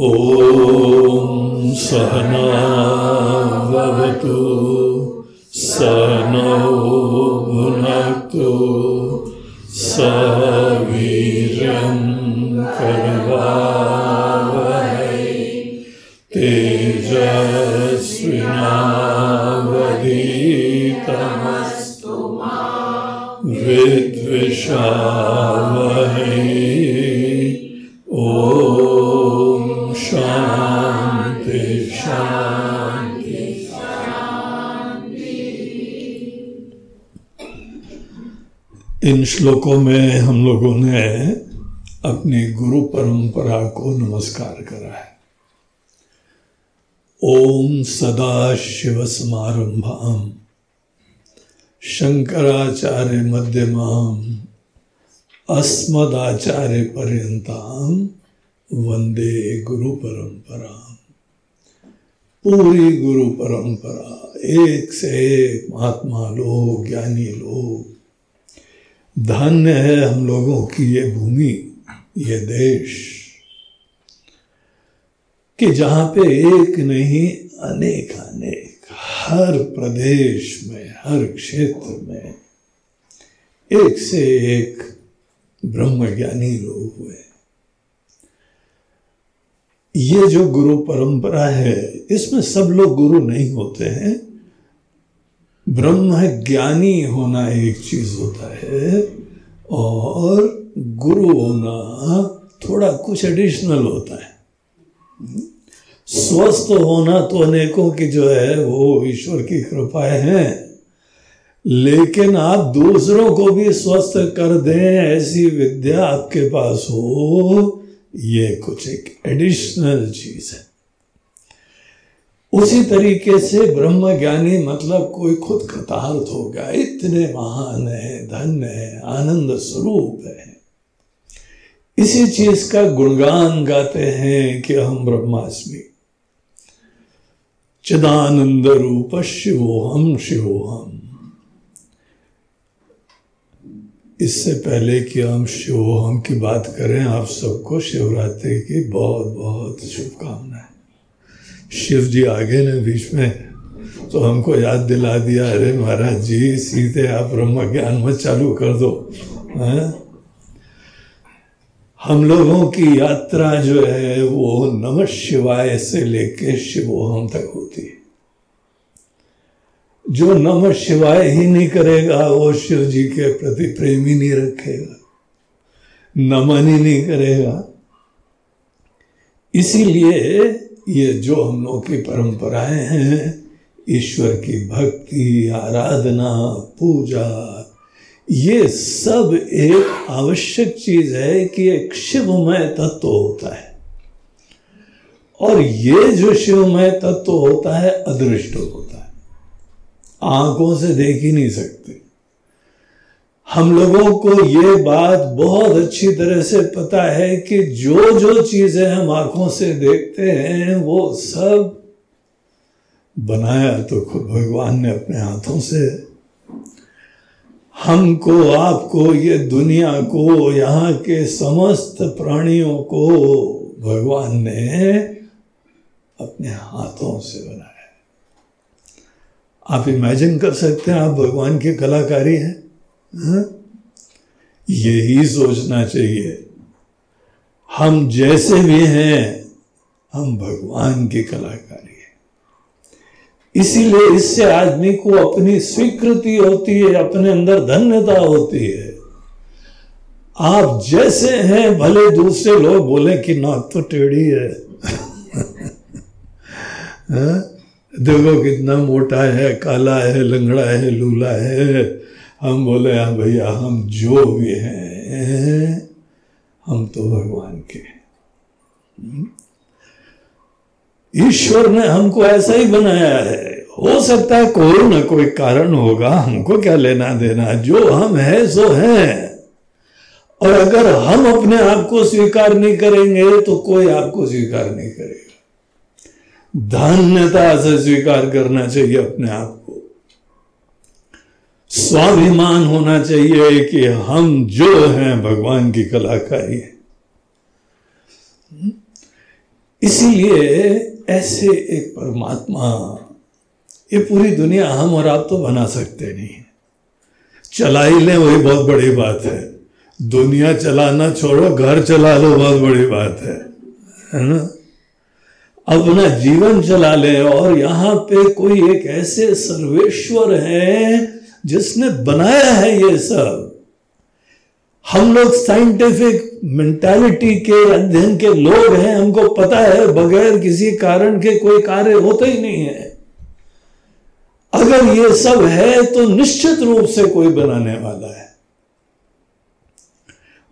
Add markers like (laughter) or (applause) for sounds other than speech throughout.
ॐ सहमा वतु श्लोकों में हम लोगों ने अपनी गुरु परंपरा को नमस्कार करा है। ओम सदा शिव समारंभाम, शंकराचार्य मध्यमाम, अस्मदाचार्य पर्यंताम, वंदे गुरु परंपरा पूरी गुरु परंपरा, एक से एक महात्मा लोग, ज्ञानी लोग धन्य है हम लोगों की ये भूमि, ये देश, कि जहाँ पे एक नहीं, अनेक अनेक, हर प्रदेश में, हर क्षेत्र में एक से एक ब्रह्मज्ञानी लोग हुए। ये जो गुरु परंपरा है, इसमें सब लोग गुरु नहीं होते हैं। ब्रह्म ज्ञानी होना एक चीज़ होता है और गुरु होना थोड़ा कुछ एडिशनल होता है। स्वस्थ होना तो अनेकों की जो है वो ईश्वर की कृपाएँ हैं, लेकिन आप दूसरों को भी स्वस्थ कर दें ऐसी विद्या आपके पास हो, ये कुछ एक एडिशनल चीज़ है। उसी तरीके से ब्रह्म ज्ञानी मतलब कोई खुद कृतार्थ हो गया। इतने महान है, धन्य है, आनंद स्वरूप है। इसी चीज़ का गुणगान गाते हैं कि हम ब्रह्मास्मि। चिदानंद रूप शिवोहम शिवोहम इससे पहले कि हम शिवोहम की बात करें, आप सबको शिवरात्रि की बहुत बहुत शुभकामनाएँ। शिव जी आगे ने बीच में तो हमको याद दिला दिया, अरे महाराज जी, सीधे आप ब्रह्म ज्ञान मत चालू कर दो, है? हम लोगों की यात्रा जो है, वो नमः शिवाय से लेके शिवोहम तक होती है जो नमः शिवाय ही नहीं करेगा, वो शिव जी के प्रति प्रेम ही नहीं रखेगा, नमन ही नहीं करेगा इसीलिए ये जो हम लोग की परंपराएँ हैं, ईश्वर की भक्ति, आराधना, पूजा, ये सब एक आवश्यक चीज़ है कि एक शिवमय तत्व होता है। और ये जो शिवमय तत्व होता है, अदृष्ट होता है। आँखों से देख ही नहीं सकते। हम लोगों को ये बात बहुत अच्छी तरह से पता है कि जो जो चीज़ें हम आँखों से देखते हैं, वो सब बनाया तो खुद भगवान ने अपने हाथों से। हमको, आपको, ये दुनिया को, यहाँ के समस्त प्राणियों को भगवान ने अपने हाथों से बनाया। आप इमेजिन कर सकते हैं, आप भगवान की कलाकारी हैं। यही सोचना चाहिए। हम जैसे भी हैं, हम भगवान की कलाकारी है। इसीलिए इससे आदमी को अपनी स्वीकृति होती है, अपने अंदर धन्यता होती है। आप जैसे हैं, भले दूसरे लोग बोले कि नाक तो टेढ़ी है। (laughs) हाँ? देखो कितना मोटा है, काला है, लंगड़ा है, लूला है। हम बोले हाँ भैया, हम जो भी हैं, हम तो भगवान के ईश्वर ने हमको ऐसा ही बनाया है। हो सकता है कोई ना कोई कारण होगा, हमको क्या लेना देना? जो हम है, सो है। और अगर हम अपने आप को स्वीकार नहीं करेंगे तो कोई आपको स्वीकार नहीं करेगा। धन्यता से स्वीकार करना चाहिए अपने आप स्वाभिमान होना चाहिए कि हम जो हैं, भगवान की कलाकारी है। इसीलिए ऐसे एक परमात्मा, ये पूरी दुनिया हम और आप तो बना सकते नहीं चला ही ले, वही बहुत बड़ी बात है। दुनिया चलाना छोड़ो, घर चला लो, बहुत बड़ी बात है। है ना? अपना जीवन चला ले, और यहाँ पे कोई एक ऐसे सर्वेश्वर है जिसने बनाया है ये सब, हम लोग साइंटिफिक मेंटालिटी के, अध्ययन के लोग हैं, हमको पता है, बगैर किसी कारण के कोई कार्य होता ही नहीं है। अगर ये सब है तो निश्चित रूप से कोई बनाने वाला है।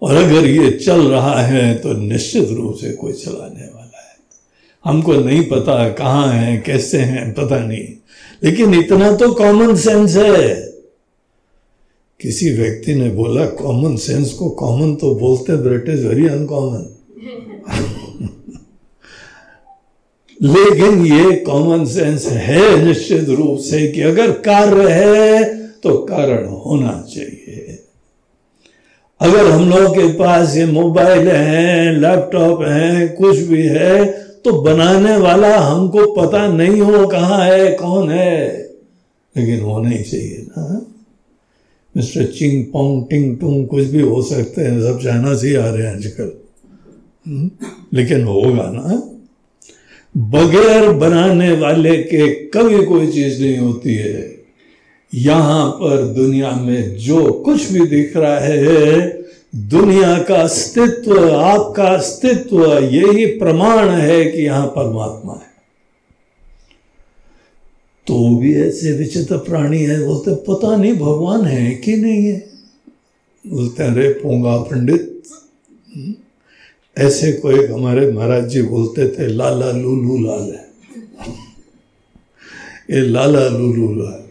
और अगर ये चल रहा है तो निश्चित रूप से कोई चलाने वाला है। हमको नहीं पता कहाँ है, कैसे हैं, पता नहीं। लेकिन इतना तो कॉमन सेंस है। किसी व्यक्ति ने बोला कॉमन सेंस को कॉमन तो बोलते बट इज़ वेरी अनकॉमन लेकिन ये कॉमन सेंस है निश्चित रूप से कि अगर कार्य है तो कारण होना चाहिए। अगर हम लोगों के पास ये मोबाइल है, लैपटॉप है, कुछ भी है तो बनाने वाला हमको पता नहीं हो कहाँ है, कौन है। लेकिन होना ही चाहिए ना। मिस्टर चिंग पोंग टिंग टुंग कुछ भी हो सकते हैं सब चाइना से ही आ रहे हैं आजकल। हम्म, लेकिन होगा ना? बगैर बनाने वाले के कभी कोई चीज़ नहीं होती है। यहाँ पर दुनिया में जो कुछ भी दिख रहा है दुनिया का अस्तित्व आपका अस्तित्व यही प्रमाण है कि यहाँ परमात्मा है। तो भी ऐसे विचित्र प्राणी है बोलते पता नहीं भगवान है कि नहीं है? बोलते अरे पोंगा पंडित हम्म, ऐसे कोई हमारे महाराज जी बोलते थे लाला लूलू लाल है। ये लाला लूलू लाल।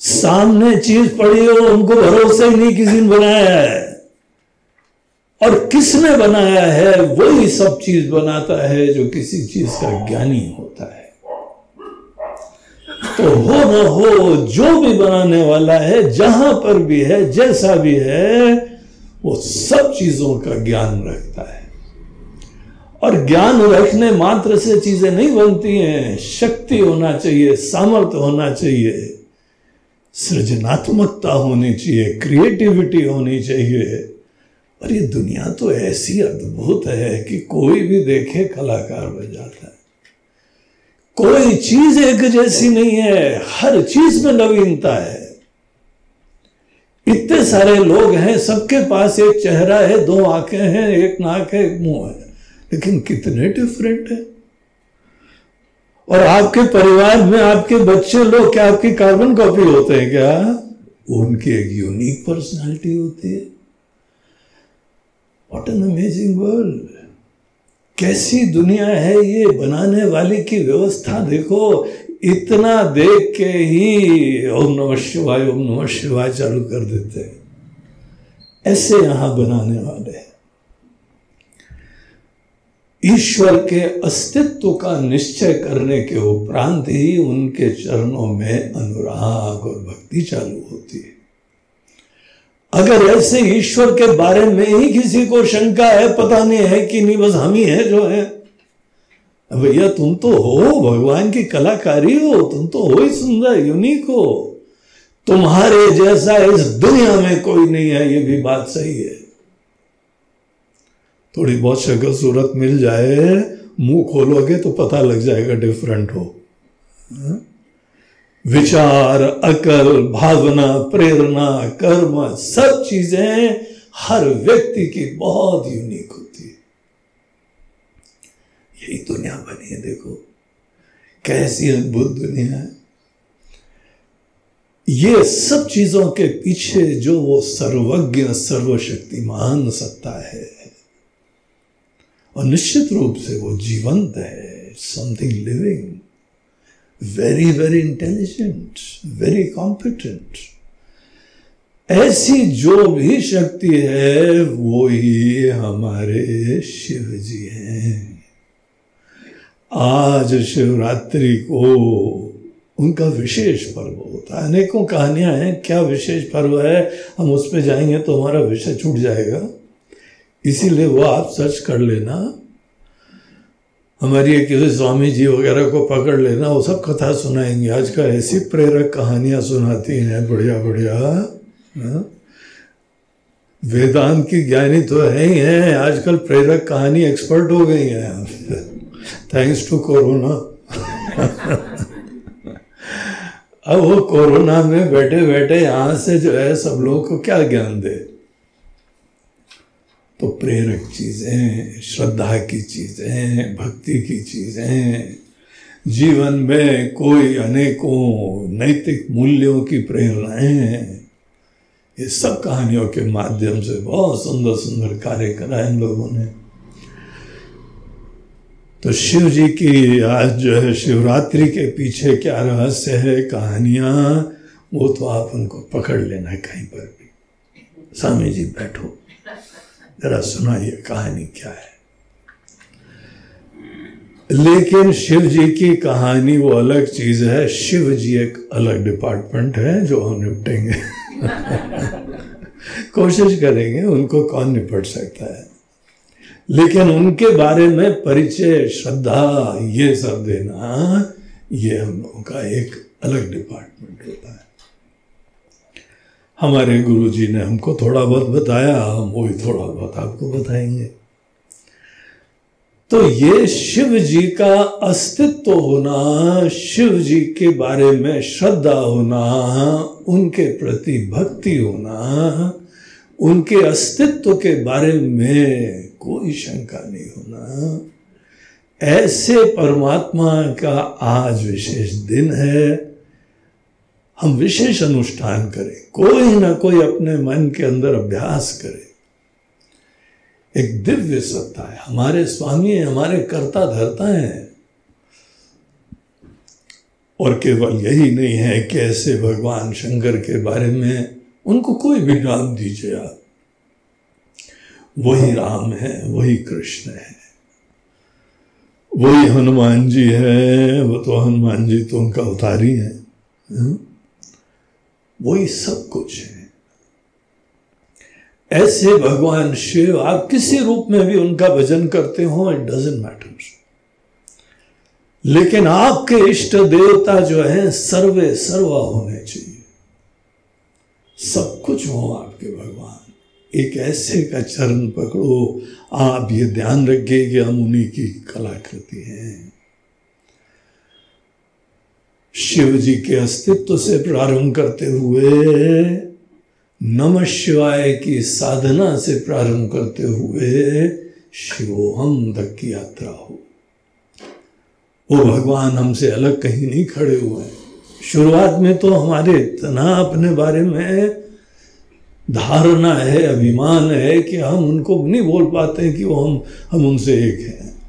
सामने चीज़ पड़ी हो उनको भरोसा ही नहीं किसी ने बनाया है। और किसने बनाया है वही सब चीज़ बनाता है जो किसी चीज़ का ज्ञानी होता है। तो हो न हो जो भी बनाने वाला है, जहाँ पर भी है, जैसा भी है, वो सब चीज़ों का ज्ञान रखता है। और ज्ञान रखने मात्र से चीज़ें नहीं बनती हैं। शक्ति होना चाहिए सामर्थ्य होना चाहिए। सृजनात्मकता होनी चाहिए, क्रिएटिविटी होनी चाहिए। और ये दुनिया तो ऐसी अद्भुत है कि कोई भी देखे, कलाकार बन जाता है। कोई चीज़ एक जैसी नहीं है, हर चीज़ में नवीनता है। इतने सारे लोग हैं, सबके पास एक चेहरा है, दो आँखें हैं, एक नाक है, एक मुँह है। लेकिन कितने डिफरेंट है। और आपके परिवार में आपके बच्चे लोग, क्या आपकी कार्बन कॉपी होते हैं क्या? उनकी एक यूनिक पर्सनालिटी होती है। वॉट एन अमेजिंग वर्ल्ड कैसी दुनिया है ये बनाने वाले की व्यवस्था देखो, इतना देख के ही ओम नमः शिवाय, ओम नमः शिवाय चालू कर देते हैं। ऐसे यहाँ बनाने वाले ईश्वर के अस्तित्व का निश्चय करने के उपरांत ही उनके चरणों में अनुराग और भक्ति चालू होती है। अगर ऐसे ईश्वर के बारे में ही किसी को शंका है, पता नहीं है कि नहीं, बस हम ही है जो है। भैया, तुम तो हो, भगवान की कलाकारी हो, तुम तो हो ही सुंदर यूनिक हो। तुम्हारे जैसा इस दुनिया में कोई नहीं है, ये भी बात सही है। थोड़ी बहुत शक्ल सूरत मिल जाए, मुँह खोलोगे तो पता लग जाएगा डिफरेंट हो। हाँ? विचार, अकल, भावना, प्रेरणा, कर्म, सब चीज़ें हर व्यक्ति की बहुत यूनिक होती है। यही दुनिया बनी है, देखो। कैसी अद्भुत दुनिया है। ये सब चीज़ों के पीछे जो वो सर्वज्ञ, सर्वशक्तिमान सत्ता है, और निश्चित रूप से वो जीवंत है something living very very intelligent very competent ऐसी जो भी शक्ति है वो ही हमारे शिव जी हैं। आज शिवरात्रि को उनका विशेष पर्व होता है। अनेकों कहानियाँ हैं, क्या विशेष पर्व है? हम उस पर जाएँगे तो हमारा विषय छूट जाएगा। इसीलिए वो आप सर्च कर लेना। हमारी किसी स्वामी जी वगैरह को पकड़ लेना, वो सब कथा सुनाएँगे। आजकल ऐसी प्रेरक कहानियाँ सुनाती हैं, बढ़िया बढ़िया हाँ? वेदांत की ज्ञानी तो है ही है, आजकल प्रेरक कहानी एक्सपर्ट हो गई है। थैंक्स टू कोरोना अब वो कोरोना में बैठे बैठे यहाँ से जो है सब लोगों को क्या ज्ञान दे? तो प्रेरक चीज़ें श्रद्धा की चीज़ें भक्ति की चीज़ें जीवन में कोई अनेकों नैतिक मूल्यों की प्रेरणाएँ ये सब कहानियों के माध्यम से बहुत सुंदर सुंदर कार्य करा इन लोगों ने। तो शिव जी की आज जो है शिवरात्रि के पीछे क्या रहस्य है, कहानियाँ, वो तो आप उनको पकड़ लेना कहीं पर भी। स्वामी जी बैठो। जरा सुनाइए कहानी क्या है। लेकिन शिव जी की कहानी वो अलग चीज़ है। शिव जी एक अलग डिपार्टमेंट है जो हम निपटेंगे। (laughs) कोशिश करेंगे उनको कौन निपट सकता है। लेकिन उनके बारे में परिचय, श्रद्धा, ये सब देना, ये हम लोगों का एक अलग डिपार्टमेंट होता है। हमारे गुरु जी ने हमको थोड़ा बहुत बताया, हम वही थोड़ा बहुत आपको बताएँगे। तो ये शिव जी का अस्तित्व होना शिव जी के बारे में श्रद्धा होना, उनके प्रति भक्ति होना, उनके अस्तित्व के बारे में कोई शंका नहीं होना। ऐसे परमात्मा का आज विशेष दिन है हम विशेष अनुष्ठान करें, कोई ना कोई अपने मन के अंदर अभ्यास करे एक दिव्य सत्ता है, हमारे स्वामी है, हमारे कर्ता धरता है और केवल यही नहीं है कि ऐसे भगवान शंकर के बारे में उनको कोई भी नाम दीजिए आप वही राम है, वही कृष्ण है वही हनुमान जी है, वो तो हनुमान जी तो उनका उतारी है? हाँ? वही सब कुछ है। ऐसे भगवान शिव, आप किसी रूप में भी उनका भजन करते हो इट डजेंट मैटर लेकिन आपके इष्ट देवता जो है, सर्वे सर्वा होने चाहिए। सब कुछ हो आपके भगवान। एक ऐसे का चरण पकड़ो। आप ये ध्यान रखिए कि हम उन्हीं की कलाकृति हैं। शिव जी के अस्तित्व से प्रारंभ करते हुए, नम शिवाय की साधना से प्रारंभ करते हुए शिवोहम तक की यात्रा हो। वो भगवान हमसे अलग कहीं नहीं खड़े हुए हैं। शुरुआत में तो हमारे इतना अपने बारे में धारणा है, अभिमान है कि हम उनको नहीं बोल पाते कि वो हम हम उनसे एक हैं।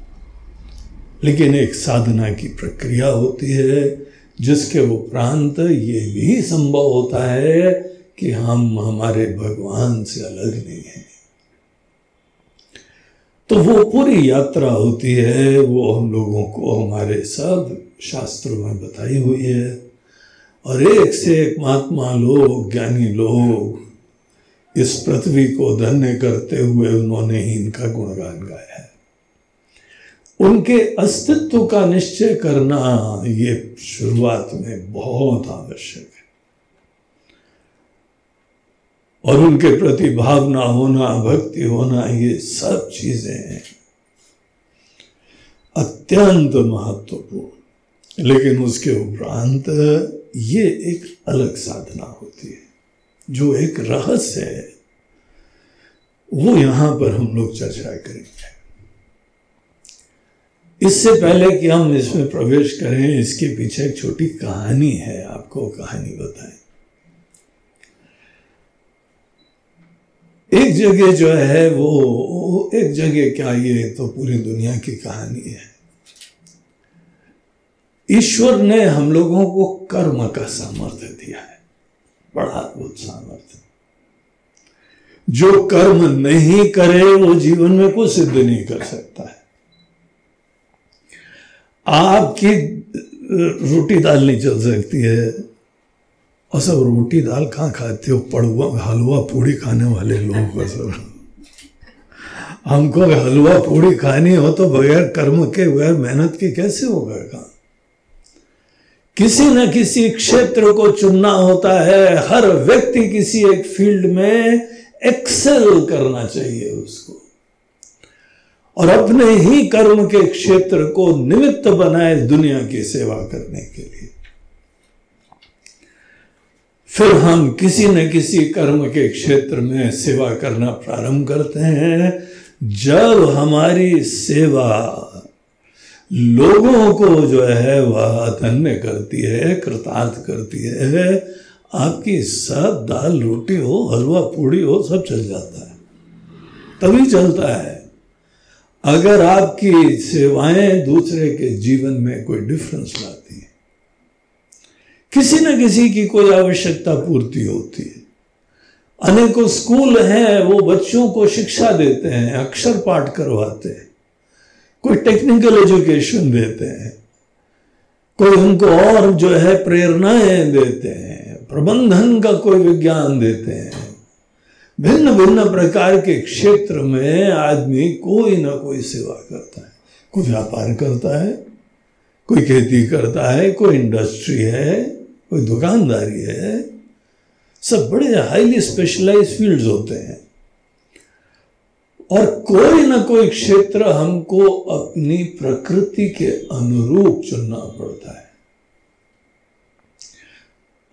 लेकिन एक साधना की प्रक्रिया होती है जिसके उपरांत ये भी संभव होता है कि हम हमारे भगवान से अलग नहीं हैं। तो वो पूरी यात्रा होती है, वो हम लोगों को हमारे सब शास्त्रों में बताई हुई है। और एक से एक महात्मा लोग, ज्ञानी लोग, इस पृथ्वी को धन्य करते हुए उन्होंने ही इनका गुणगान गाया है। उनके अस्तित्व का निश्चय करना ये शुरुआत में बहुत आवश्यक है। और उनके प्रति भावना होना, भक्ति होना, ये सब चीज़ें हैं। अत्यंत महत्वपूर्ण। लेकिन उसके उपरांत ये एक अलग साधना होती है। जो एक रहस्य है, वो यहाँ पर हम लोग चर्चा करेंगे। इससे पहले कि हम इसमें प्रवेश करें, इसके पीछे एक छोटी कहानी है, आपको कहानी बताएँ। एक जगह जो है, वो, एक जगह क्या, ये तो पूरी दुनिया की कहानी है। ईश्वर ने हम लोगों को कर्म का सामर्थ्य दिया है, बड़ा अद्भुत सामर्थ्य। जो कर्म नहीं करे, वो जीवन में कुछ सिद्ध नहीं कर सकता है। आपकी रोटी दाल नहीं चल सकती है। और सब रोटी दाल कहाँ खाते हो? पड़ुआ हलवा, पूड़ी खाने वाले लोग का सब। हमको हलवा, पूड़ी खानी हो तो बगैर कर्म के, बगैर मेहनत के कैसे होगा काम? किसी न किसी क्षेत्र को चुनना होता है। हर व्यक्ति किसी एक फ़ील्ड में एक्सेल करना चाहिए उसको। और अपने ही कर्म के क्षेत्र को निमित्त बनाए दुनिया की सेवा करने के लिए। फिर हम किसी न किसी कर्म के क्षेत्र में सेवा करना प्रारंभ करते हैं। जब हमारी सेवा लोगों को जो है, वह धन्य करती है, कृतार्थ करती है, आपकी सब दाल रोटी हो, हलवा पूड़ी हो, सब चल जाता है। तभी चलता है। अगर आपकी सेवाएँ दूसरे के जीवन में कोई डिफरेंस लाती है, किसी न किसी की कोई आवश्यकता पूर्ति होती है। अनेकों स्कूल हैं, वो बच्चों को शिक्षा देते हैं, अक्षर पाठ करवाते हैं, कोई टेक्निकल एजुकेशन देते हैं, कोई उनको और जो है प्रेरणाएँ देते हैं, प्रबंधन का कोई विज्ञान देते हैं। भिन्न भिन्न प्रकार के क्षेत्र में आदमी कोई ना कोई सेवा करता है। कोई व्यापार करता है, कोई खेती करता है, कोई इंडस्ट्री है, कोई दुकानदारी है। सब बड़े हाईली स्पेशलाइज फील्ड्स होते हैं। और कोई ना कोई क्षेत्र हमको अपनी प्रकृति के अनुरूप चुनना पड़ता है।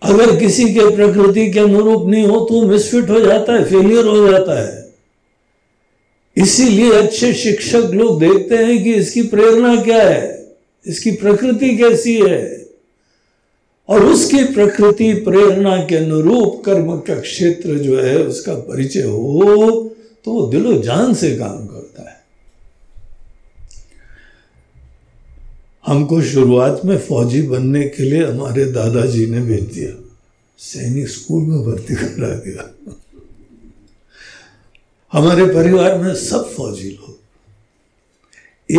अगर किसी के प्रकृति के अनुरूप नहीं हो तो मिसफिट हो जाता है फेलियर हो जाता है। इसीलिए अच्छे शिक्षक लोग देखते हैं कि इसकी प्रेरणा क्या है, इसकी प्रकृति कैसी है, और उसकी प्रकृति प्रेरणा के अनुरूप कर्म का क्षेत्र जो है, उसका परिचय हो तो वो दिलो जान से काम करता है हमको शुरुआत में फौजी बनने के लिए हमारे दादाजी ने भेज दिया। सैनिक स्कूल में भर्ती करा दिया। हमारे परिवार में सब फौजी लोग।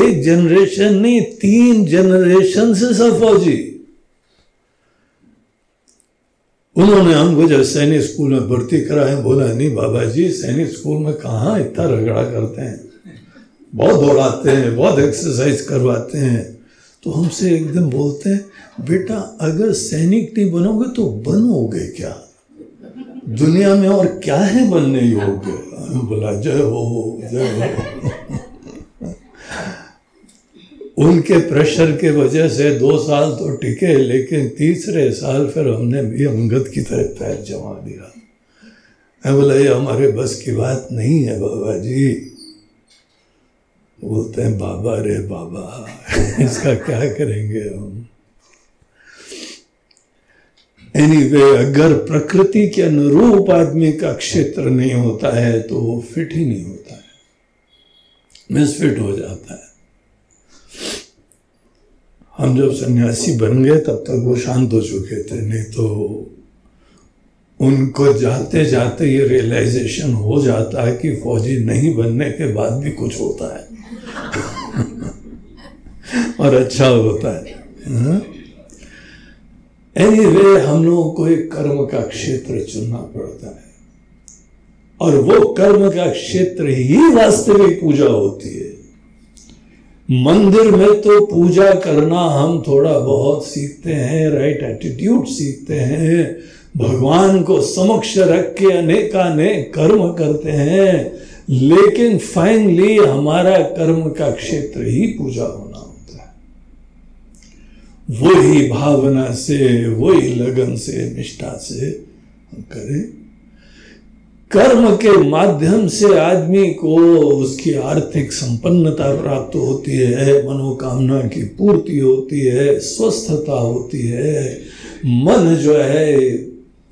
एक जनरेशन नहीं, तीन जनरेशन से सब फौजी। उन्होंने हमको जब सैनिक स्कूल में भर्ती कराए, बोला, नहीं बाबा जी सैनिक स्कूल में कहाँ इतना रगड़ा करते हैं? बहुत दौड़ाते हैं, बहुत एक्सरसाइज करवाते हैं। तो हमसे एकदम बोलते हैं, बेटा, अगर सैनिक नहीं बनोगे तो बनोगे क्या? दुनिया में और क्या है बनने योग्य? बोला, जय हो जय हो। उनके प्रेशर के वजह से दो साल तो टिके, लेकिन तीसरे साल फिर हमने भी अंगद की तरह पैर जमा दिया। मैं बोला, ये हमारे बस की बात नहीं है, बाबा जी। बोलते हैं बाबा रे बाबा इसका क्या करेंगे हम? एनीवे anyway, अगर प्रकृति के अनुरूप आदमी का क्षेत्र नहीं होता है तो वो फिट ही नहीं होता है। मिसफिट हो जाता है। हम जब सन्यासी बन गए तब तक वो शांत हो चुके थे नहीं तो उनको जाते जाते ये रियलाइजेशन हो जाता है कि फौजी नहीं बनने के बाद भी कुछ होता है। और अच्छा होता है। एनी anyway, वे हम लोगों को एक कर्म का क्षेत्र चुनना पड़ता है। और वो कर्म का क्षेत्र ही वास्तविक पूजा होती है। मंदिर में तो पूजा करना हम थोड़ा बहुत सीखते हैं राइट एटीट्यूड सीखते हैं भगवान को समक्ष रख के अनेकानेक कर्म करते हैं लेकिन फाइनली हमारा कर्म का क्षेत्र ही पूजा होना। है वही भावना से, वही लगन से, निष्ठा से हम करें। कर्म के माध्यम से आदमी को उसकी आर्थिक संपन्नता प्राप्त होती है, मनोकामना की पूर्ति होती है, स्वस्थता होती है, मन जो है,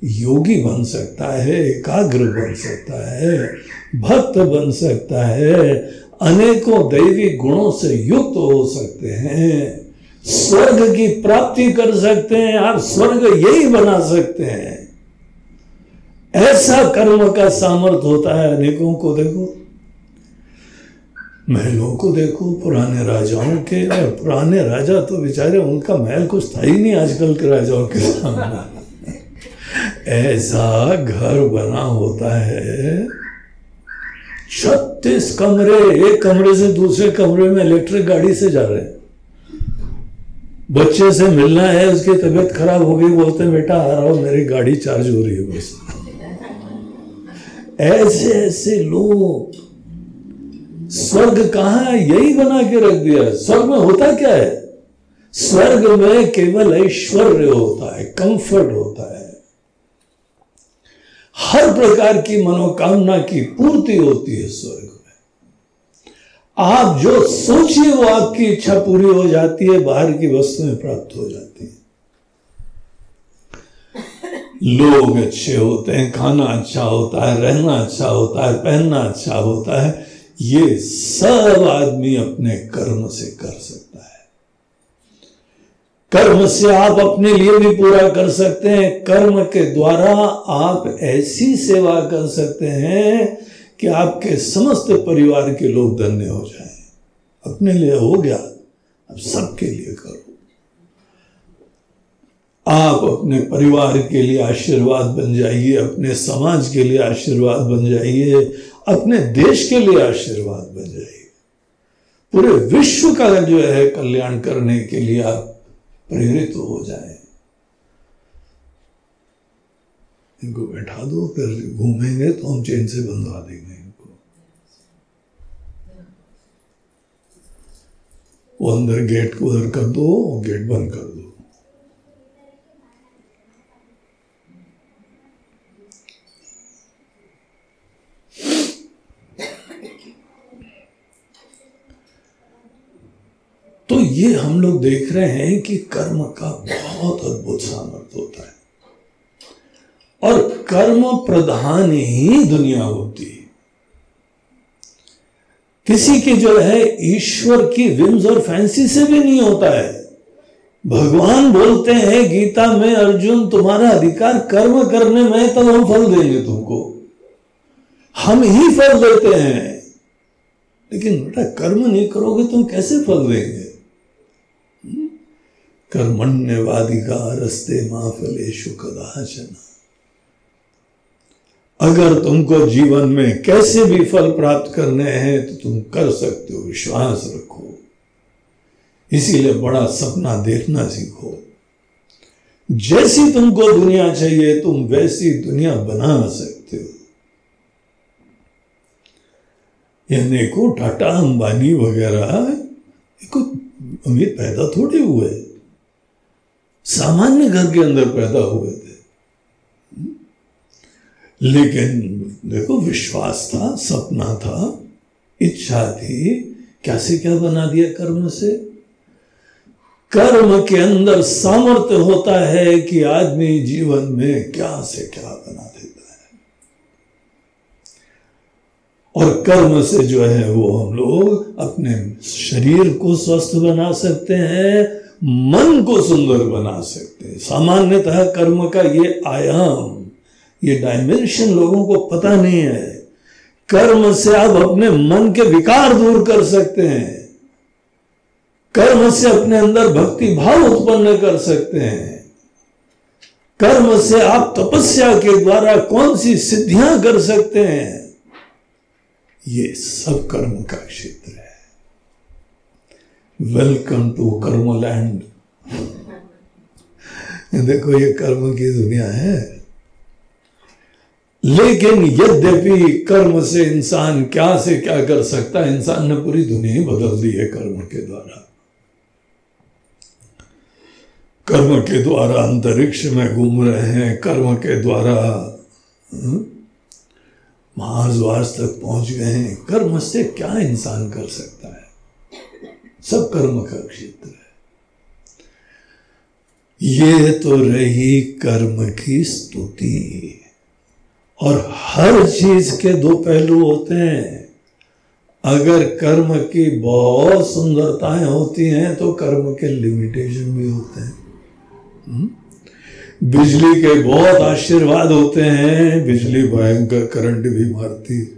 योगी बन सकता है, एकाग्र बन सकता है, भक्त बन सकता है, अनेकों दैवी गुणों से युक्त हो सकते हैं। स्वर्ग की प्राप्ति कर सकते हैं, आप स्वर्ग यही बना सकते हैं। ऐसा कर्म का सामर्थ्य होता है, अनेकों को देखो। महलों को देखो, पुराने राजाओं के पुराने राजा तो बेचारे, उनका महल कुछ था ही नहीं आजकल के राजाओं के सामने। ऐसा घर बना होता है, छत्तीस कमरे, एक कमरे से दूसरे कमरे में इलेक्ट्रिक गाड़ी से जा रहे हैं। बच्चे से मिलना है, उसकी तबीयत खराब हो गई, बोलते, बेटा, आ रहा हो, मेरी गाड़ी चार्ज हो रही है बस। ऐसे ऐसे लोग स्वर्ग कहा है, यही बना के रख दिया स्वर्ग में होता क्या है? स्वर्ग में केवल ऐश्वर्य होता है कंफर्ट होता है। हर प्रकार की मनोकामना की पूर्ति होती है स्वर्ग आप जो सोचिए वो आपकी इच्छा पूरी हो जाती है, बाहर की वस्तुएँ प्राप्त हो जाती है। लोग अच्छे होते हैं, खाना अच्छा होता है, रहना अच्छा होता है, पहनना अच्छा होता है, ये सब आदमी अपने कर्म से कर सकता है। कर्म से आप अपने लिए भी पूरा कर सकते हैं, कर्म के द्वारा आप ऐसी सेवा कर सकते हैं कि आपके समस्त परिवार के लोग धन्य हो जाएँ। अपने लिए हो गया, अब सबके लिए करो। आप अपने परिवार के लिए आशीर्वाद बन जाइए, अपने समाज के लिए आशीर्वाद बन जाइए, अपने देश के लिए आशीर्वाद बन जाइए। पूरे विश्व का जो है कल्याण करने के लिए आप प्रेरित हो जाए। इनको बैठा दो, फिर घूमेंगे तो हम चेन से बंधवा देंगे इनको। वो अंदर गेट को उधर कर दो और गेट बंद कर दो। तो ये हम लोग देख रहे हैं कि कर्म का बहुत अद्भुत सामर्थ्य होता है। और कर्म प्रधान ही दुनिया होती किसी की जो है ईश्वर की विम्स और फैंसी से भी नहीं होता है। भगवान बोलते हैं, गीता में अर्जुन, तुम्हारा अधिकार कर्म करने में तब हम फल देंगे तुमको। हम ही फल देते हैं। लेकिन बेटा, कर्म नहीं करोगे, तुम कैसे फल देंगे? कर्मण्यवादिका रस्ते माफलेशु कदाचन। अगर तुमको जीवन में कैसे भी फल प्राप्त करने हैं तो तुम कर सकते हो, विश्वास रखो। इसीलिए बड़ा सपना देखना सीखो। जैसी तुमको दुनिया चाहिए, तुम वैसी दुनिया बना सकते हो। यानी को टाटा, अंबानी वगैरह अमीर पैदा थोड़े हुए। सामान्य घर के अंदर पैदा हुए। लेकिन देखो, विश्वास था, सपना था, इच्छा थी क्या से क्या बना दिया कर्म से? कर्म के अंदर सामर्थ्य होता है कि आदमी जीवन में क्या से क्या बना देता है। और कर्म से जो है, वो हम लोग अपने शरीर को स्वस्थ बना सकते हैं, मन को सुंदर बना सकते हैं। सामान्यतः कर्म का ये आयाम ये डायमेंशन लोगों को पता नहीं है। कर्म से आप अपने मन के विकार दूर कर सकते हैं। कर्म से अपने अंदर भक्ति भाव उत्पन्न कर सकते हैं। कर्म से आप तपस्या के द्वारा कौन सी सिद्धियाँ कर सकते हैं? ये सब कर्म का क्षेत्र है। वेलकम टू कर्मलैंड देखो ये कर्म की दुनिया है। लेकिन यद्यपि कर्म से इंसान क्या से क्या कर सकता है इंसान ने पूरी दुनिया ही बदल दी है कर्म के द्वारा। कर्म के द्वारा अंतरिक्ष में घूम रहे हैं कर्म के द्वारा हम्म, महाजवास तक पहुँच गए हैं। कर्म से क्या इंसान कर सकता है? सब कर्म का क्षेत्र है। ये तो रही कर्म की स्तुति। और हर चीज़ के दो पहलू होते हैं। अगर कर्म की बहुत सुंदरताएँ होती हैं तो कर्म के लिमिटेशन भी होते हैं। हम्म? बिजली के बहुत आशीर्वाद होते हैं, बिजली भयंकर करंट भी मारती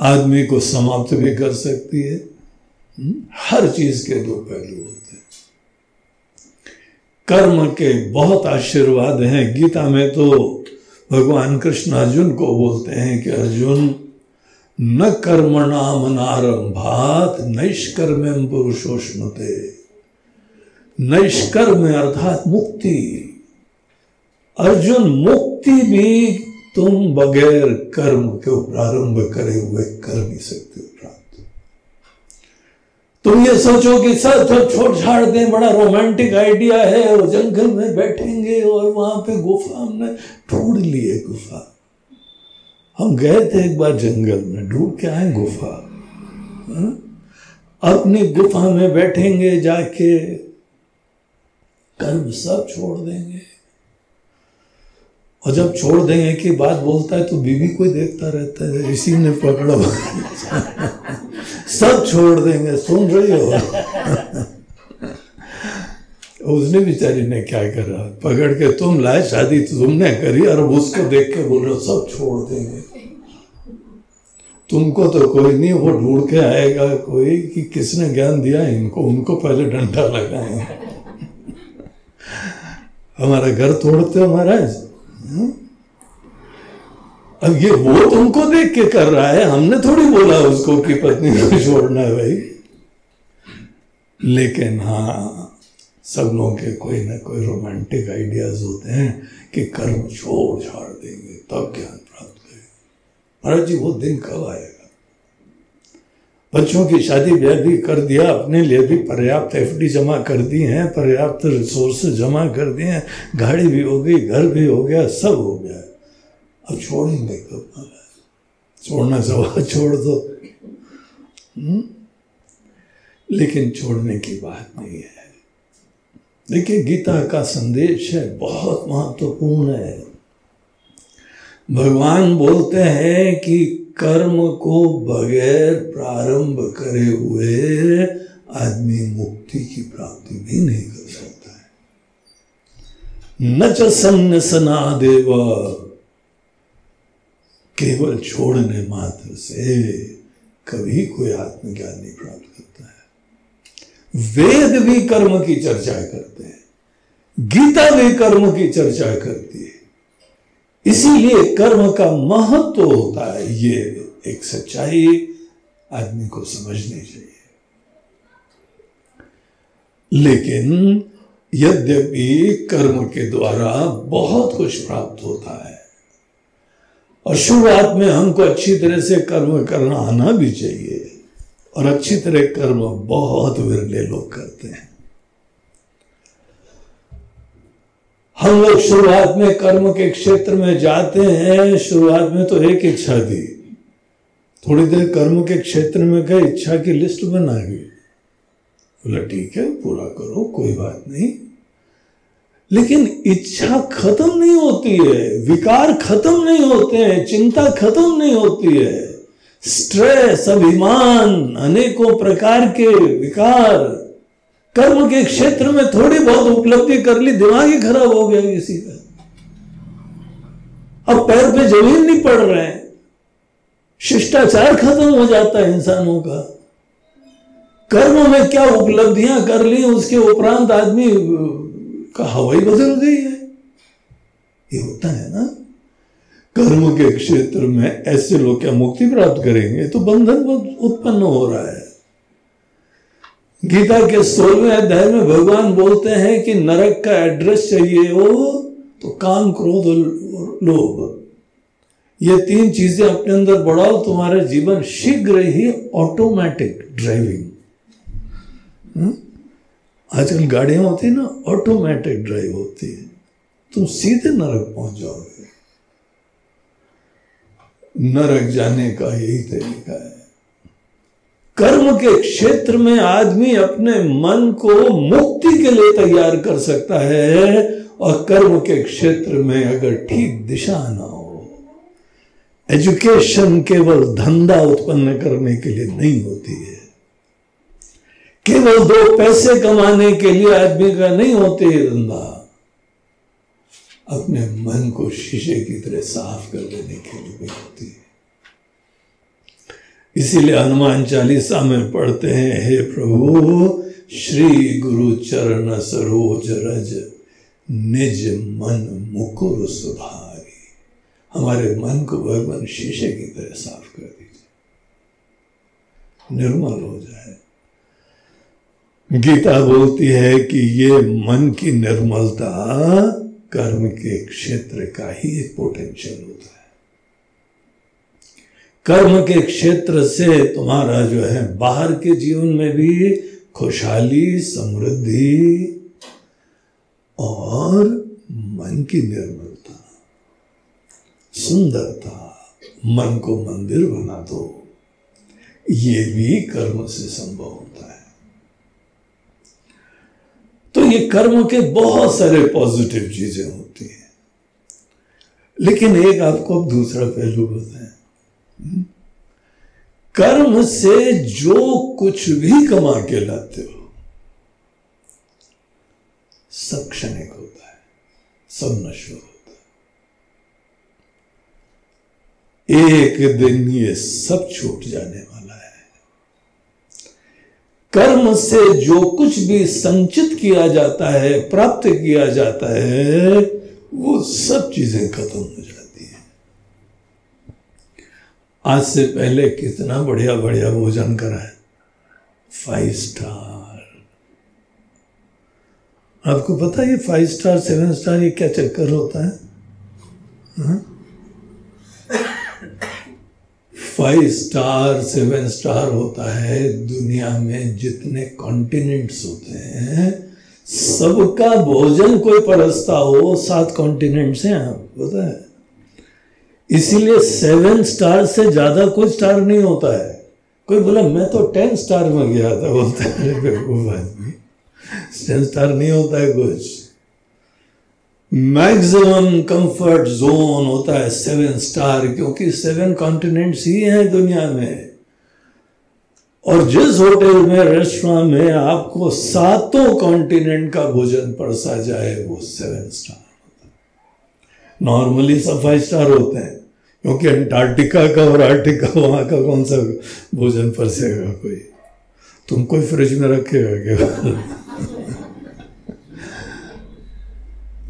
आदमी को समाप्त भी कर सकती है। हम्म? हर चीज़ के दो पहलू होते कर्म के बहुत आशीर्वाद हैं। गीता में तो भगवान कृष्ण अर्जुन को बोलते हैं कि अर्जुन, न कर्म कर्मणाम नारंभात नैष्कर्म पुरुषोष्णते नैष्कर्म अर्थात मुक्ति। अर्जुन, मुक्ति भी तुम बगैर कर्म के प्रारंभ करे हुए कर नहीं सकते प्राप्त तुम ये सोचो कि सर सब छोड़ छाड़ दें बड़ा रोमांटिक आइडिया है और जंगल में बैठेंगे और वहाँ पे गुफा हमने ढूंढ ली है गुफा। हम गए थे एक बार जंगल में, ढूंढ के आए गुफा। हा? अपनी गुफा में बैठेंगे जाके कर्म सब छोड़ देंगे। और जब छोड़ देंगे की बात बोलता है तो बीवी को देखता रहता है, इसी ने पकड़ा। सब छोड़ देंगे, सुन रही हो? उसने बेचारी ने क्या करा? पकड़ के तुम लाए शादी तो तुमने करी, और उसको देख के बोल रहे सब छोड़ देंगे। तुमको तो कोई नहीं, वो ढूंढ के आएगा कोई कि किसने ज्ञान दिया, इनको, उनको पहले डंडा लगाए। हमारा घर तोड़ते हो महाराज? अब ये वो तुमको देख के कर रहा है, हमने थोड़ी बोला उसको कि पत्नी को (laughs) छोड़ना है भाई। लेकिन हाँ सब लोगों के कोई ना कोई रोमांटिक आइडियाज़ होते हैं कि कर्म छोड़ छाड़ देंगे, तब ज्ञान प्राप्त करेंगे। महाराज जी, वो दिन कब आएगा? बच्चों की शादी ब्याह भी कर दिया, अपने लिए भी पर्याप्त एफडी जमा कर दी हैं, पर्याप्त रिसोर्स जमा कर दिए हैं। गाड़ी भी हो गई, घर भी हो गया, सब हो गया। अब छोड़ेंगे कब छोड़ना सवाल छोड़ दो। हम्म? लेकिन छोड़ने की बात नहीं है। देखिए, गीता का संदेश है, बहुत महत्वपूर्ण है। भगवान बोलते हैं कि कर्म को बगैर प्रारंभ करे हुए आदमी मुक्ति की प्राप्ति भी नहीं कर सकता है। न च देव केवल छोड़ने मात्र से कभी कोई आत्मज्ञान नहीं प्राप्त करता है। वेद भी कर्म की चर्चा करते हैं, गीता भी कर्म की चर्चा करती है। इसीलिए कर्म का महत्व होता है। ये एक सच्चाई आदमी को समझनी चाहिए। लेकिन यद्यपि कर्म के द्वारा बहुत कुछ प्राप्त होता है, और शुरुआत में हमको अच्छी तरह से कर्म करना आना भी चाहिए, और अच्छी तरह कर्म बहुत विरले लोग करते हैं। हम लोग शुरुआत में कर्म के क्षेत्र में जाते हैं, शुरुआत में तो एक इच्छा थी। थोड़ी देर कर्म के क्षेत्र में गए, इच्छा की लिस्ट बना गई बोला, ठीक है, पूरा करो, कोई बात नहीं। लेकिन इच्छा खत्म नहीं होती है, विकार खत्म नहीं होते हैं, चिंता खत्म नहीं होती है। स्ट्रेस, अभिमान, अनेकों प्रकार के विकार कर्म के क्षेत्र में थोड़ी बहुत उपलब्धि कर ली, दिमाग ही खराब हो गया किसी का। अब पैर पे ज़मीन नहीं पड़ रहे हैं। शिष्टाचार खत्म हो जाता है इंसानों का। कर्म में क्या उपलब्धियाँ कर ली, उसके उपरांत आदमी, का हवाई बदल गई है। ये होता है ना? कर्म के क्षेत्र में ऐसे लोग क्या मुक्ति प्राप्त करेंगे? तो बंधन उत्पन्न हो रहा है। गीता के सोलहवें अध्याय में भगवान बोलते हैं कि नरक का एड्रेस चाहिए हो तो काम क्रोध और लोभ ये तीन चीज़ें अपने अंदर बढ़ाओ, तुम्हारा जीवन शीघ्र ही ऑटोमेटिक ड्राइविंग हम्म? आजकल गाड़ियाँ होती है ना ऑटोमेटिक ड्राइव होती है। तुम सीधे नरक पहुँच जाओगे। नरक जाने का यही तरीका है। कर्म के क्षेत्र में आदमी अपने मन को मुक्ति के लिए तैयार कर सकता है और कर्म के क्षेत्र में अगर ठीक दिशा ना हो एजुकेशन केवल धंधा उत्पन्न करने के लिए नहीं होती है। केवल दो पैसे कमाने के लिए आदमी का नहीं होते ये धंधा। अपने मन को शीशे की तरह साफ़ कर देने के लिए भी होती है। इसीलिए हनुमान चालीसा में पढ़ते हैं, हे प्रभु, श्री गुरु चरण सरोज रज, निज मन मुकुर सुधारी हमारे मन को भगवान शीशे की तरह साफ़ कर दीजिए। निर्मल हो जाए। गीता बोलती है कि ये मन की निर्मलता कर्म के क्षेत्र का ही एक पोटेंशियल होता है। कर्म के क्षेत्र से तुम्हारा जो है, बाहर के जीवन में भी खुशहाली, समृद्धि और मन की निर्मलता। सुंदरता, मन को मंदिर बना दो। ये भी कर्म से संभव होता है। तो ये कर्म के बहुत सारे पॉजिटिव चीज़ें होती हैं। लेकिन एक आपको अब दूसरा पहलू बताएँ? कर्म से जो कुछ भी कमा के लाते हो, सब क्षणिक होता है, सब नश्वर होता है। एक दिन ये सब छूट जाने वाला है। कर्म से जो कुछ भी संचित किया जाता है, प्राप्त किया जाता है, वो सब चीज़ें खत्म हो जाती आज से पहले कितना बढ़िया बढ़िया भोजन करा है। फाइव स्टार आपको पता है ये फाइव स्टार सेवन स्टार ये क्या चक्कर होता है? फाइव स्टार सेवन स्टार होता है दुनिया में जितने कॉन्टिनेंट्स होते हैं, सबका भोजन कोई परसता हो, सात कॉन्टिनेंट्स हैं, पता है? इसीलिए सेवन स्टार से ज़्यादा कोई स्टार नहीं होता है। कोई बोला, मैं तो टेन स्टार में गया था, बोलते हैं। बेवकूफ़ आदमी। टेन स्टार नहीं होता है कुछ। मैक्सिमम कंफर्ट जोन होता है सेवन स्टार क्योंकि सेवन कॉन्टिनेंट्स ही हैं दुनिया में। और जिस होटल में रेस्टोरेंट में आपको सातों कॉन्टिनेंट का भोजन परसा जाए, वो सेवन स्टार नॉर्मली सब फाइव स्टार होते हैं। क्योंकि अंटार्कटिका का और आर्टिका वहाँ का कौन सा भोजन परसेगा कोई? तुम कोई फ्रिज में रखेगा क्या?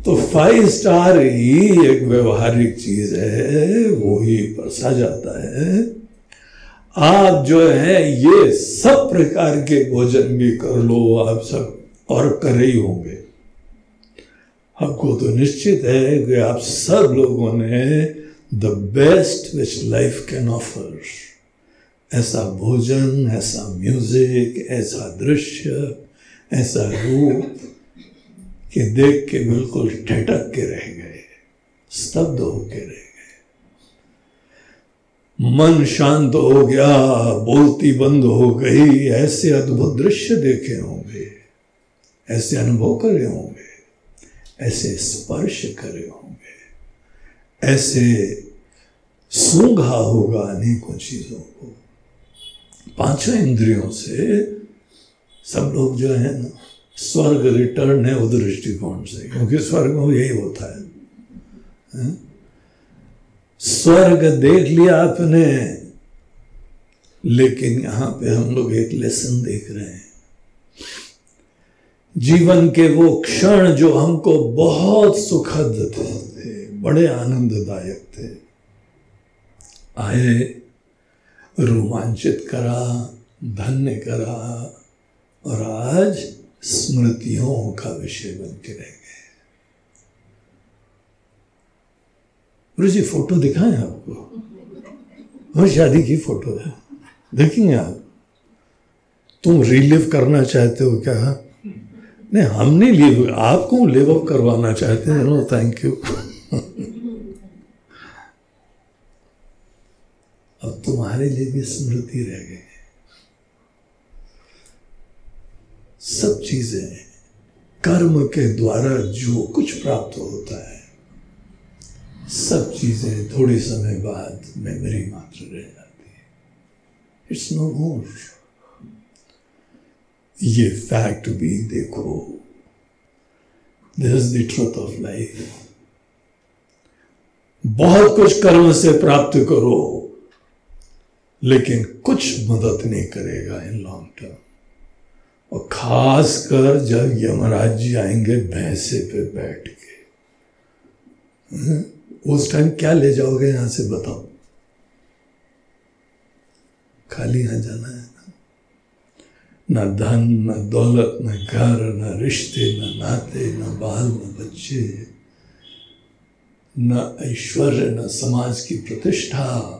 तो फाइव स्टार ही एक व्यवहारिक चीज़ है, वो ही परसा जाता है। आप जो है, ये सब प्रकार के भोजन भी कर लो, आप सब और कर ही होंगे। आपको तो निश्चित है कि आप सब लोगों ने the best which life can offer ऐसा भोजन ऐसा म्यूज़िक ऐसा दृश्य ऐसा रूप कि देख के बिल्कुल ठटक के रह गए स्तब्ध होके रह गए मन शांत हो गया बोलती बंद हो गई ऐसे अद्भुत दृश्य देखे होंगे ऐसे अनुभव करे होंगे ऐसे स्पर्श करे होंगे ऐसे सूंघा होगा अनेकों चीज़ों को। पाँचों इंद्रियों से सब लोग जो है ना स्वर्ग रिटर्न है उस दृष्टिकोण से क्योंकि स्वर्ग में यही होता है, है? स्वर्ग देख लिया आपने लेकिन यहाँ पे हम लोग एक लेसन देख रहे हैं। जीवन के वो क्षण जो हमको बहुत सुखद थे बड़े आनंददायक थे। आए, रोमांचित करा, धन्य करा, और आज स्मृतियों का विषय बन के रह गए। जी फ़ोटो दिखाएँ आपको? वो शादी की फ़ोटो है। देखेंगे आप। तुम रिलीव करना चाहते हो क्या? नहीं हम नहीं लिव आपको लिव अप करवाना चाहते हैं। नो थैंक यू अब तुम्हारे लिए भी स्मृति रह गई सब चीज़ें कर्म के द्वारा जो कुछ प्राप्त होता है, सब चीज़ें थोड़े समय बाद मेमोरी मात्र रह जाती है। इट्स नो मोर ये फैक्ट भी देखो। This is the truth of life बहुत कुछ कर्म से प्राप्त करो। लेकिन कुछ मदद नहीं करेगा इन लॉन्ग टर्म और खास कर जब यमराज जी आएँगे भैंसे पे बैठ के। हम्म, उस टाइम क्या ले जाओगे यहाँ से बताओ। खाली यहाँ जाना है ना? न धन न दौलत न घर न रिश्ते न नाते न बाल न बच्चे न ऐश्वर्य न समाज की प्रतिष्ठा।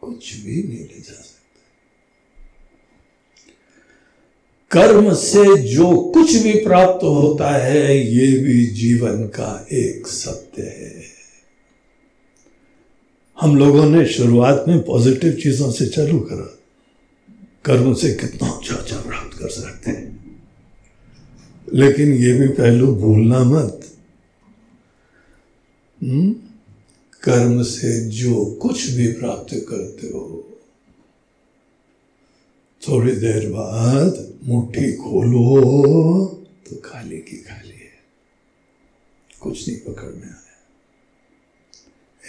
कुछ भी नहीं ले जा सकते। कर्म से जो कुछ भी प्राप्त होता है, ये भी जीवन का एक सत्य है। हम लोगों ने शुरुआत में पॉजिटिव चीज़ों से चालू करा। कर्म से कितना अच्छा अच्छा प्राप्त कर सकते हैं। लेकिन ये भी पहलू भूलना मत। हुँ? कर्म से जो कुछ भी प्राप्त करते हो। थोड़ी देर बाद मुट्ठी खोलो तो खाली की खाली है। कुछ नहीं पकड़ में आया।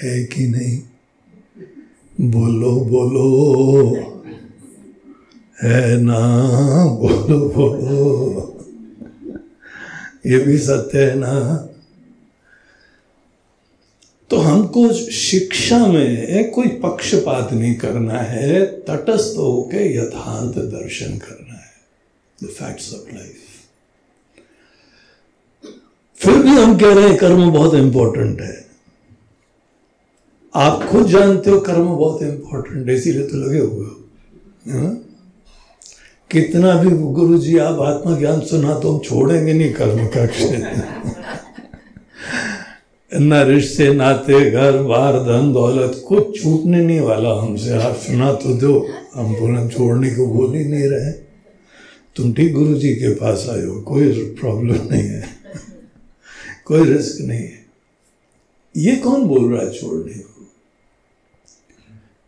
है कि नहीं? बोलो बोलो। है ना? बोलो बोलो। ये भी सत्य है ना? तो हमको शिक्षा में कोई पक्षपात नहीं करना है, तटस्थ होकर यथार्थ दर्शन करना है द फैक्ट्स ऑफ़ लाइफ फिर भी हम कह रहे हैं, कर्म बहुत इंपॉर्टेंट है। आप खुद जानते हो कर्म बहुत इंपॉर्टेंट है, इसीलिए तो लगे हुए हो? कितना भी गुरु जी आप आत्मा ज्ञान सुना तो हम छोड़ेंगे नहीं कर्म का। क्षेत्र न रिश्ते नाते घर बार धन दौलत, कुछ छूटने नहीं वाला हमसे। आप सुना तो दो, हम बोला छोड़ने को बोल ही नहीं रहे। तुम ठीक गुरु जी के पास आए हो, कोई प्रॉब्लम नहीं है। कोई रिस्क नहीं है। ये कौन बोल रहा है छोड़ने को?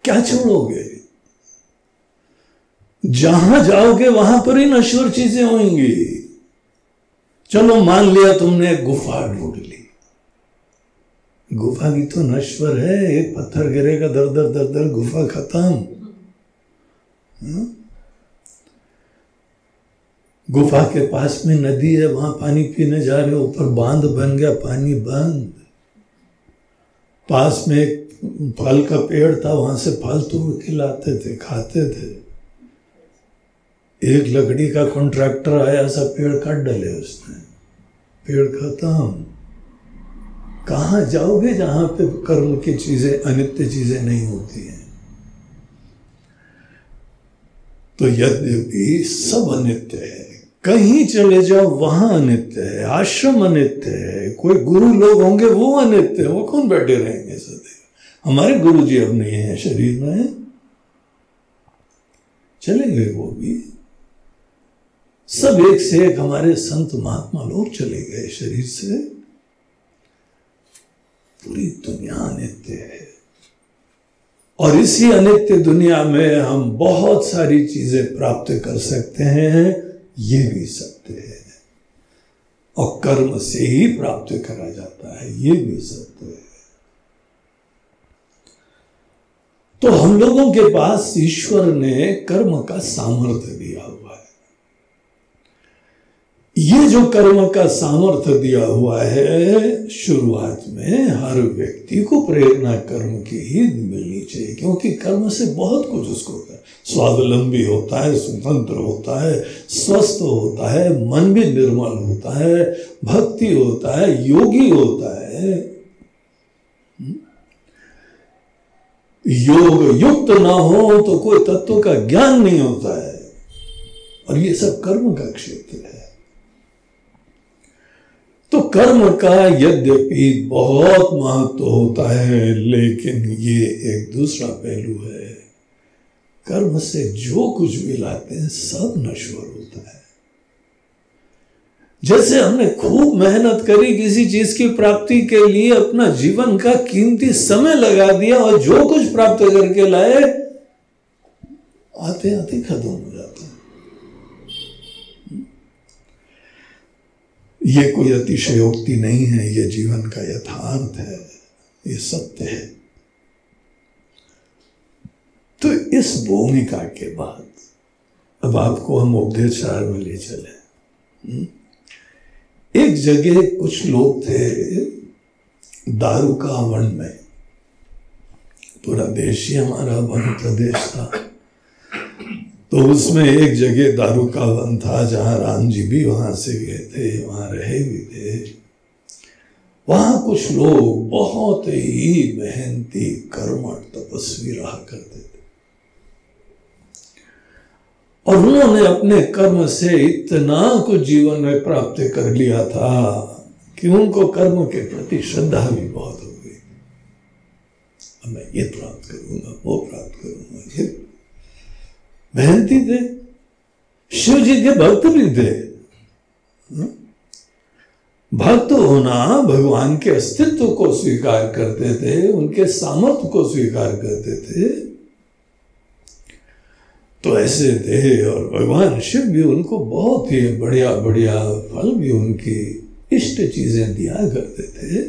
क्या छोड़ोगे? जहाँ जाओगे, वहाँ पर ही नश्वर चीज़ें होंगी। चलो मान लिया तुमने गुफा ढूंढ गुफा की तो नश्वर है, एक पत्थर गिरेगा, दर दर दर दर, गुफा खत्म। हाँ? गुफा के पास में नदी है, वहाँ पानी पीने जा रहे हो, ऊपर बाँध बन गया, पानी बंद। पास में एक फल का पेड़ था, वहाँ से फल तोड़ के लाते थे, खाते थे। एक लकड़ी का कॉन्ट्रैक्टर आया सब पेड़ काट डाले उसने। पेड़ खत्म। कहा जाओगे जहाँ पे कर्म की चीज़ें, अनित्य चीज़ें नहीं होती हैं? तो यद्यपि सब अनित्य है, कहीं चले जाओ वहाँ अनित्य है, आश्रम अनित्य है, कोई गुरु लोग होंगे वो अनित्य है, वो कौन बैठे रहेंगे सदैव? हमारे गुरु जी अब नहीं है शरीर में। चलेंगे वो भी। सब एक से एक हमारे संत महात्मा लोग चले गए शरीर से। पूरी दुनिया नित्य है। और इसी अनित्य दुनिया में हम बहुत सारी चीज़ें प्राप्त कर सकते हैं, ये भी सत्य है। और कर्म से ही प्राप्त करा जाता है, ये भी सत्य है। तो हम लोगों के पास ईश्वर ने कर्म का सामर्थ्य दिया। ये जो कर्म का सामर्थ्य दिया हुआ है, शुरुआत में हर व्यक्ति को प्रेरणा कर्म की ही मिलनी चाहिए, क्योंकि कर्म से बहुत कुछ उसको स्वावलंबी होता है, स्वतंत्र होता है, स्वस्थ होता है, मन भी निर्मल होता है, भक्ति होता है, योगी होता है। योग युक्त ना हो तो कोई तत्व का ज्ञान नहीं होता है। और ये सब कर्म का क्षेत्र तो कर्म का यद्यपि बहुत महत्व होता है, लेकिन ये एक दूसरा पहलू है। कर्म से जो कुछ भी लाते हैं, सब नश्वर होता है। जैसे हमने खूब मेहनत करी किसी चीज़ की प्राप्ति के लिए, अपना जीवन का कीमती समय लगा दिया और जो कुछ प्राप्त करके लाए आते आते खत्म हो जाता है ये कोई अतिशयोक्ति नहीं है, ये जीवन का यथार्थ है, ये सत्य है। तो इस भूमिका के बाद, अब आपको हम उपदेशार में ले चले। हम्म? एक जगह कुछ लोग थे दारू का वन में। पूरा देश ही हमारा वन प्रदेश था। तो उसमें एक जगह दारू का वन था, जहाँ राम जी भी वहाँ से गए थे, वहाँ रहे भी थे। वहाँ कुछ लोग बहुत ही मेहनती कर्मठ तपस्वी रहा करते थे। और उन्होंने अपने कर्म से इतना कुछ जीवन में प्राप्त कर लिया था कि उनको कर्म के प्रति श्रद्धा भी बहुत हो गई। अब मैं ये प्राप्त करूँगा, वो प्राप्त करूँगा। मेहनती थे, शिव जी के भक्त भी थे। हाँ? भक्त होना भगवान के अस्तित्व को स्वीकार करते थे, उनके सामर्थ्य को स्वीकार करते थे। तो ऐसे थे और भगवान शिव भी उनको बहुत ही बढ़िया बढ़िया फल भी उनकी इष्ट चीज़ें दिया करते थे।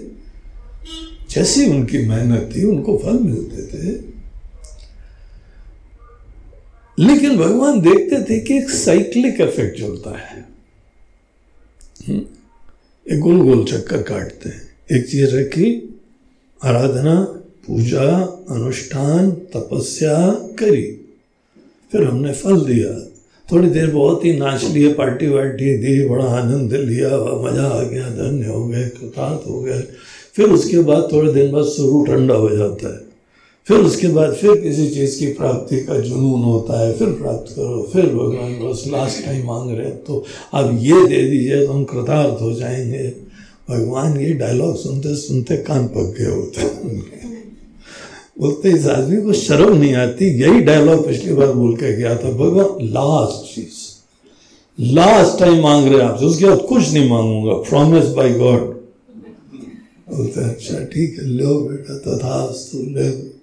जैसी उनकी मेहनत थी, उनको फल मिलते थे। लेकिन भगवान देखते थे कि एक साइक्लिक इफ़ेक्ट चलता है। हम्म, एक गोल गोल चक्कर काटते हैं। एक चीज़ रखी आराधना पूजा अनुष्ठान तपस्या करी। फिर हमने फल दिया। थोड़ी देर बहुत ही नाच लिए पार्टी वार्टी दी बड़ा आनंद लिया मज़ा आ गया धन्य हो गए कृतार्थ हो गए। फिर उसके बाद थोड़े दिन बाद शुरू ठंडा हो जाता है। फिर उसके बाद फिर किसी चीज़ की प्राप्ति का जुनून होता है, फिर प्राप्त करो, फिर भगवान बस लास्ट टाइम मांग रहे तो अब ये दे दीजिए तो हम कृतार्थ हो जाएँगे। भगवान ये डायलॉग सुनते सुनते कान पक गए होते बोलते इस आदमी को शर्म नहीं आती, यही डायलॉग पिछली बार बोल के गया था, भगवान लास्ट चीज़। लास्ट टाइम मांग रहे आपसे उसके बाद कुछ नहीं मांगूँगा प्रॉमिस बाय गॉड बोलते अच्छा ठीक है, लो बेटा तथा ले।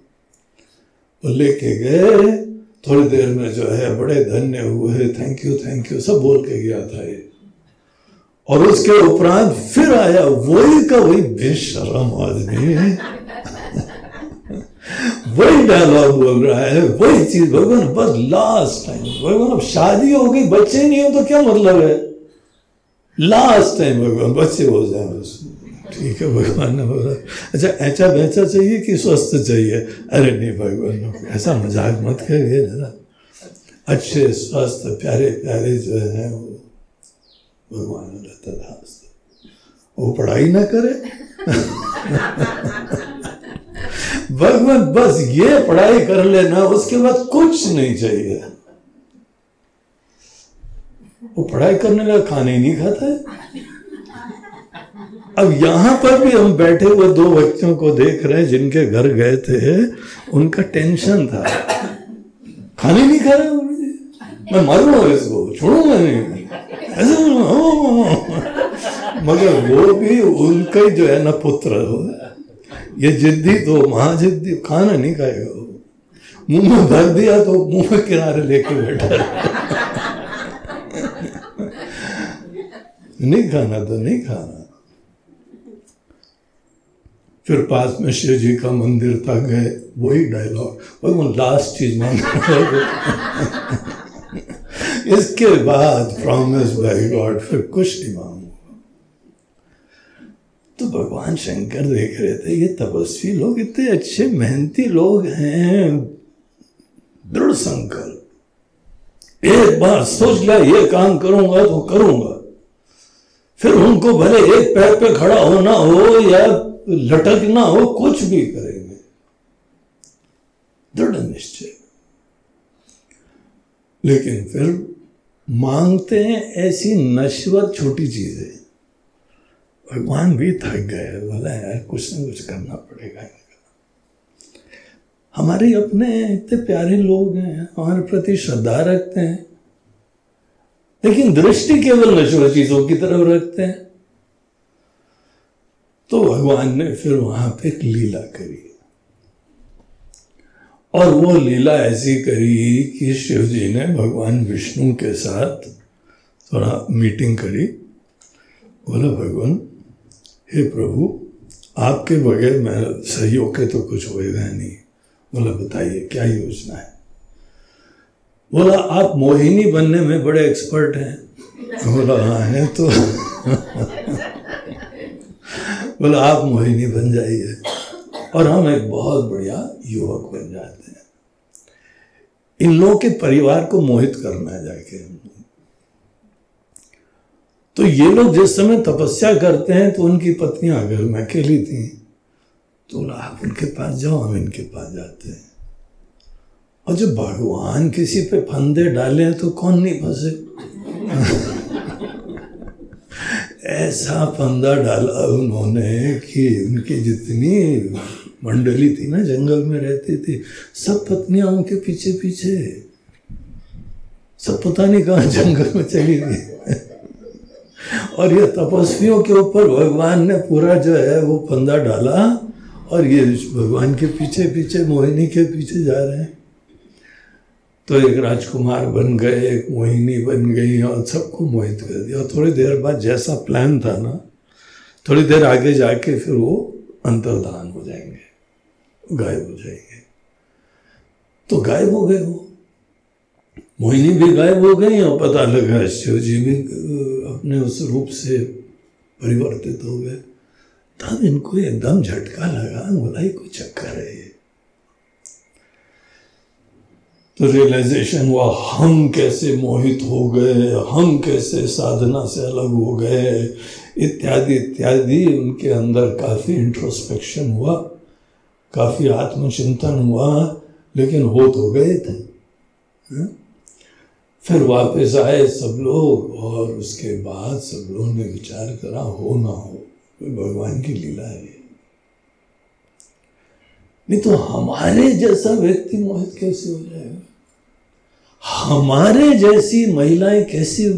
वो लेके गए। थोड़ी देर में जो है बड़े धन्य हुए। थैंक यू थैंक यू सब बोल के गया था ये। और उसके उपरांत फिर आया वही का वही बेशरम आदमी। (laughs) वही डायलॉग बोल रहा है, वही चीज़। भगवान, बस लास्ट टाइम भगवान, अब शादी हो गई, बच्चे नहीं हो तो क्या मतलब है? लास्ट टाइम भगवान, बच्चे हो जाए उसमें। ठीक है, भगवान ने बोला अच्छा ऐसा बेचा चाहिए कि स्वस्थ चाहिए? अरे नहीं, भगवान ऐसा मज़ाक मत करिए जरा। अच्छे, स्वस्थ, प्यारे प्यारे जो है वो भगवान रहता था वो पढ़ाई ना करे। (laughs) भगवान, बस ये पढ़ाई कर लेना, उसके बाद कुछ नहीं चाहिए। वो पढ़ाई करने लगा, खाने नहीं खाता है। अब यहाँ पर भी हम बैठे हुए दो बच्चों को देख रहे हैं, जिनके घर गए थे, उनका टेंशन था। खाने नहीं खा रहे मैं मारूँगा इसको, छोड़ूँगा नहीं। ऐसे मगर वो भी उनका ही जो है ना पुत्र हो ये जिद्दी तो महाजिद्दी, खाना नहीं खाएगा वो। मुँह में भर दिया तो मुँह में किनारे लेके बैठा नहीं खाना तो नहीं खाना। फिर पास में शिव जी का मंदिर था, गए, वही डायलॉग भगवान लास्ट चीज़ मांग इसके बाद प्रॉमिस बाय गॉड फिर कुछ नहीं मांगूँगा तो भगवान शंकर देख रहे थे, ये तपस्वी लोग इतने अच्छे, मेहनती लोग हैं। दृढ़ संकल्प। एक बार सोच लिया, ये काम करूँगा तो करूँगा। फिर उनको भले एक पैर पे खड़ा होना हो या लटकना हो, कुछ भी करेंगे। दृढ़ निश्चय। लेकिन फिर मांगते हैं ऐसी नश्वर छोटी चीज़ें। भगवान भी थक गए, बोला, यार, कुछ ना कुछ करना पड़ेगा हमारे अपने इतने प्यारे लोग हैं, हमारे प्रति श्रद्धा रखते हैं। लेकिन दृष्टि केवल नश्वर चीज़ों की तरफ़ रखते हैं। तो भगवान ने फिर वहाँ पे लीला करी। और वो लीला ऐसी करी कि शिव जी ने भगवान विष्णु के साथ थोड़ा मीटिंग करी। बोला, भगवान, हे प्रभु, आपके बगैर मैं सहयोग के तो कुछ होएगा नहीं। बोला, बताइए, क्या योजना है? बोला, आप मोहिनी बनने में बड़े एक्सपर्ट हैं। बोला हाँ है तो। बोला, आप मोहिनी बन जाइए। और हम एक बहुत बढ़िया युवक बन जाते हैं। इन लोगों के परिवार को मोहित करना है जाके। तो ये लोग जिस समय तपस्या करते हैं तो उनकी पत्नियाँ घर में अकेली थी। तो बोला, आप उनके पास जाओ, हम इनके पास जाते हैं। और जब भगवान किसी पे फंदे डाले तो कौन नहीं फंसे? ऐसा फंदा डाला उन्होंने कि उनकी जितनी मंडली थी ना, जंगल में रहती थी, सब पत्नियाँ उनके पीछे पीछे। सब पता नहीं कहा जंगल में चली गई। और ये तपस्वियों के ऊपर भगवान ने पूरा जो है वो फंदा डाला और ये भगवान के पीछे पीछे मोहिनी के पीछे जा रहे हैं। तो एक राजकुमार बन गए, एक मोहिनी बन गई, और सबको मोहित कर दिया। और थोड़ी देर बाद जैसा प्लान था ना, थोड़ी देर आगे जाके फिर वो अंतर्धान हो जाएँगे, गायब हो जाएँगे। तो गायब हो गए वो। मोहिनी भी गायब हो गई, और पता लगा शिव जी भी अपने उस रूप से परिवर्तित हो गए। तब इनको एकदम झटका लगा, बोला ही कोई चक्कर है ये तो रियलाइजेशन हुआ हम कैसे मोहित हो गए, हम कैसे साधना से अलग हो गए, इत्यादि इत्यादि। उनके अंदर काफ़ी इंट्रोस्पेक्शन हुआ, काफ़ी आत्मचिंतन हुआ, लेकिन हो तो गए थे। हा? फिर वापस आए सब लोग, और उसके बाद सब लोगों ने विचार करा, हो ना हो भगवान की लीला है। नहीं तो हमारे जैसा व्यक्ति मोहित कैसे हो जाएगा हमारे जैसी महिलाएँ कैसे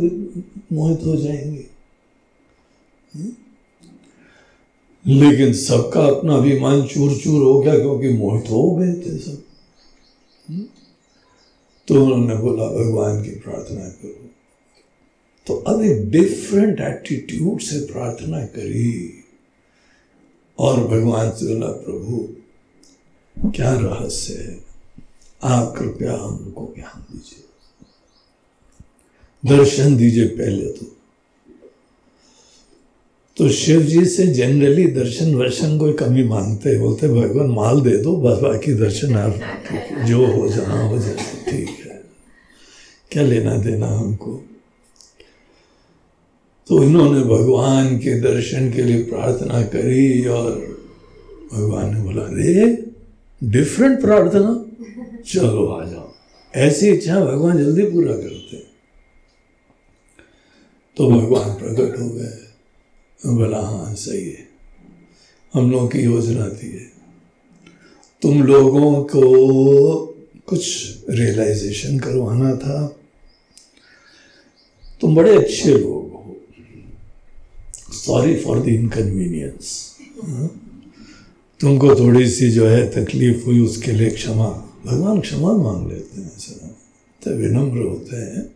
मोहित हो जाएँगी? लेकिन सबका अपना अभिमान चूर चूर हो गया क्योंकि मोहित हो गए थे सब। तो उन्होंने बोला, भगवान की प्रार्थना करो। तो अब एक डिफरेंट एटीट्यूड से प्रार्थना करी। और भगवान से बोला, प्रभु, क्या रहस्य है? आप कृपया हमको ज्ञान दीजिए। दर्शन दीजिए पहले तो। तो शिव जी से जनरली दर्शन वर्शन कोई कमी मांगते, बोलते, भगवान, माल दे दो, बस बाकी दर्शन आप जो हो, जहाँ हो जाए ठीक है। क्या लेना देना हमको? तो इन्होंने भगवान के दर्शन के लिए प्रार्थना करी और भगवान ने बोला रे डिफरेंट प्रार्थना? चलो आ जाओ। ऐसी इच्छा भगवान जल्दी पूरा करते। तो भगवान प्रकट हो गए। बोला हाँ सही है। हम लोगों की योजना थी है तुम लोगों को कुछ रियलाइजेशन करवाना था। तुम बड़े अच्छे लोग हो। सॉरी फॉर द इनकन्वीनियंस तुमको थोड़ी सी जो है तकलीफ़ हुई, उसके लिए क्षमा भगवान क्षमा मांग लेते हैं सर। तो विनम्र होते हैं।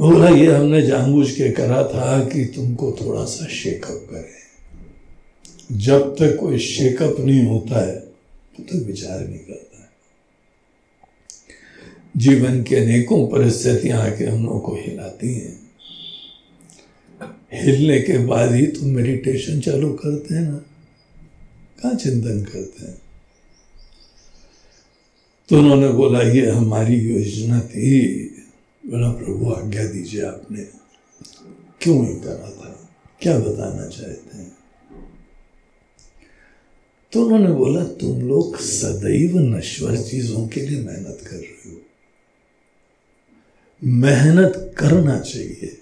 बोला, ये हमने जानबूझ के करा था कि तुमको थोड़ा सा शेकअप करें। जब तक कोई शेकअप नहीं होता है तो तक विचार नहीं करता है। जीवन के अनेकों परिस्थितियाँ आके हम लोग को हिलाती हैं। हिलने के बाद ही तुम मेडिटेशन चालू करते हैं ना। कहा चिंतन करते हैं? तो उन्होंने बोला, ये हमारी योजना थी। बोला, प्रभु, आज्ञा दीजिए आपने। क्यों ही करा था? क्या बताना चाहते हैं? तो उन्होंने बोला, तुम लोग सदैव नश्वर चीज़ों के लिए मेहनत कर रहे हो। मेहनत करना चाहिए।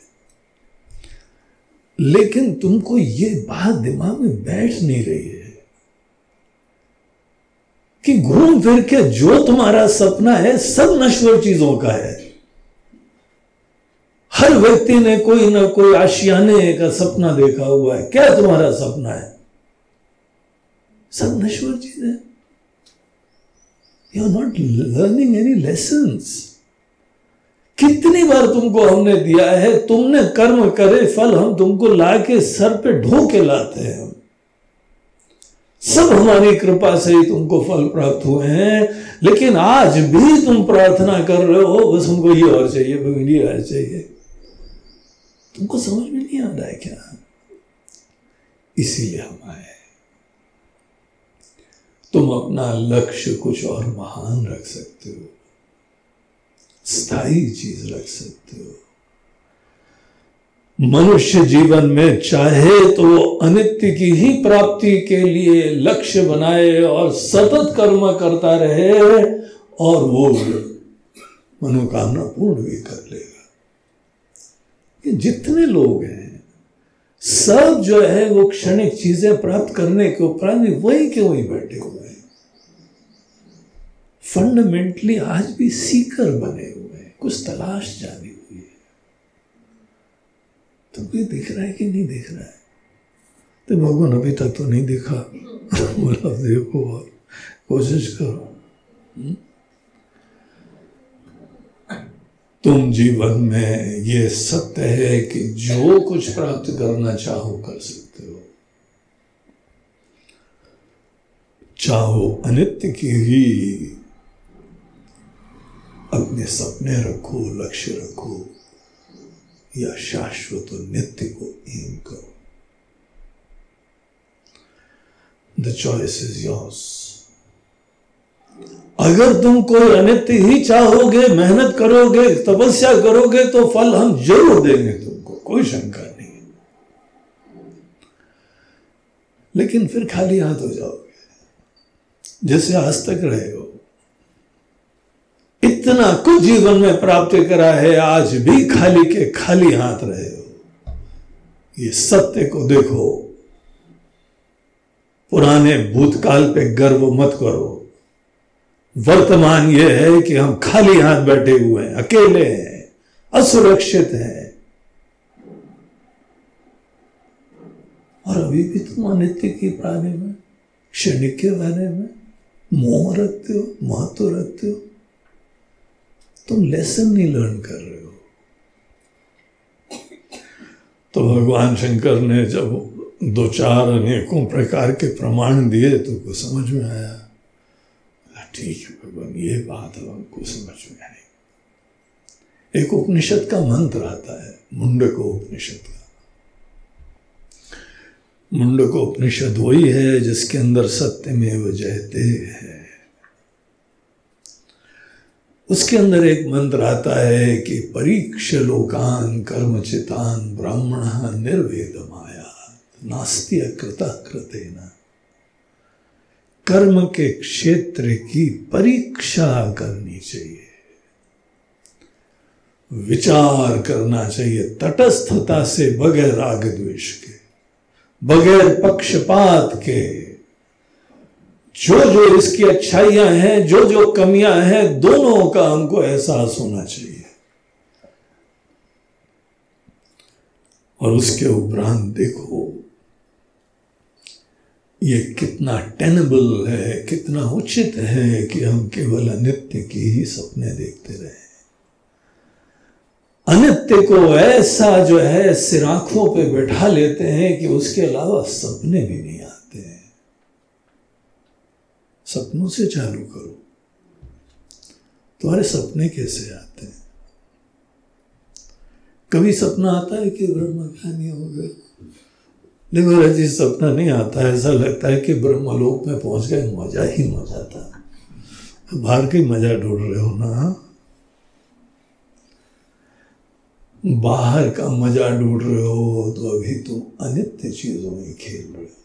लेकिन तुमको ये बात दिमाग में बैठ नहीं रही है। कि घूम फिर के जो तुम्हारा सपना है, सब नश्वर चीज़ों का है। हर व्यक्ति ने कोई ना कोई आशियाने का सपना देखा हुआ है। क्या तुम्हारा सपना है? सब नश्वर चीज़ है। You are not learning any lesson कितनी बार तुमको हमने दिया है, तुमने कर्म करे, फल हम तुमको ला के सर पे ढो के लाते हैं। सब हमारी कृपा से ही तुमको फल प्राप्त हुए हैं। लेकिन आज भी तुम प्रार्थना कर रहे हो, बस हमको ये और चाहिए, भगवान ये और चाहिए। तुमको समझ में नहीं आ रहा है क्या? इसीलिए हम आए तुम अपना लक्ष्य कुछ और महान रख सकते हो। स्थायी चीज़ रख सकते हो। मनुष्य जीवन में चाहे तो वो अनित्य की ही प्राप्ति के लिए लक्ष्य बनाए और सतत कर्म करता रहे और वो मनोकामना पूर्ण भी कर लेगा। ये जितने लोग हैं, सब जो है वो क्षणिक चीज़ें प्राप्त करने के उपरांत वही के वही बैठे हुए हैं। फंडामेंटली आज भी सीकर बने हुए हैं, कुछ तलाश जानी तुमको तो दिख रहा है कि नहीं दिख रहा है? तो भगवान अभी तक तो नहीं दिखा। (laughs) बोला देखो और कोशिश करो। तुम जीवन में ये सत्य है कि जो कुछ प्राप्त करना चाहो कर सकते हो। चाहो अनित्य की ही अपने सपने रखो लक्ष्य रखो। या शाश्वत और नित्य को एम करो। द चॉइस इज़ योर्स अगर तुम कोई अनित्य ही चाहोगे, मेहनत करोगे, तपस्या करोगे तो फल हम ज़रूर देंगे तुमको, कोई शंका नहीं। लेकिन फिर खाली हाथ हो जाओगे। जैसे आज तक रहे हो इतना कुछ जीवन में प्राप्त करा है, आज भी खाली के खाली हाथ रहे हो। ये सत्य को देखो। पुराने भूतकाल पे गर्व मत करो। वर्तमान यह है कि हम खाली हाथ बैठे हुए हैं, अकेले हैं, असुरक्षित हैं। और अभी भी तुम अनित्य के बारे में, क्षणिक के बारे में, मोह रखते हो, महत्व रखते हो तुम लेसन नहीं लर्न कर रहे हो। तो भगवान शंकर ने जब दो चार अनेकों प्रकार के प्रमाण दिए तो को समझ में आया ठीक है भगवान, ये बात है हमको समझ में आई। एक उपनिषद का मंत्र आता है, मुंडको उपनिषद का। मुंडको उपनिषद वही है जिसके अंदर सत्य में जयते है। उसके अंदर एक मंत्र आता है कि परीक्ष लोकान कर्मचितान ब्राह्मण निर्वेद माया नास्ती कृत कृतेना कर्म के क्षेत्र की परीक्षा करनी चाहिए। विचार करना चाहिए, तटस्थता से बगैर राग द्वेष के, बगैर पक्षपात के। जो जो इसकी अच्छाइयाँ हैं जो जो कमियाँ हैं, दोनों का हमको एहसास होना चाहिए। और उसके उपरांत देखो, ये कितना टेनेबल है, कितना उचित है कि हम केवल अनित्य की ही सपने देखते रहे। अनित्य को ऐसा जो है, सिराखों पे बैठा लेते हैं कि उसके अलावा सपने भी नहीं आते। सपनों से चालू करो। तुम्हारे सपने कैसे आते हैं? कभी सपना आता है कि ब्रह्म ज्ञानी हो गए? नहीं मेरा जी, सपना नहीं आता। है ऐसा लगता है कि ब्रह्मलोक में पहुँच गए, मज़ा ही मज़ा था। बाहर की मज़ा ढूंढ रहे हो ना? बाहर का मज़ा ढूंढ रहे हो तो अभी तुम अनित्य चीज़ों में खेल रहे हो।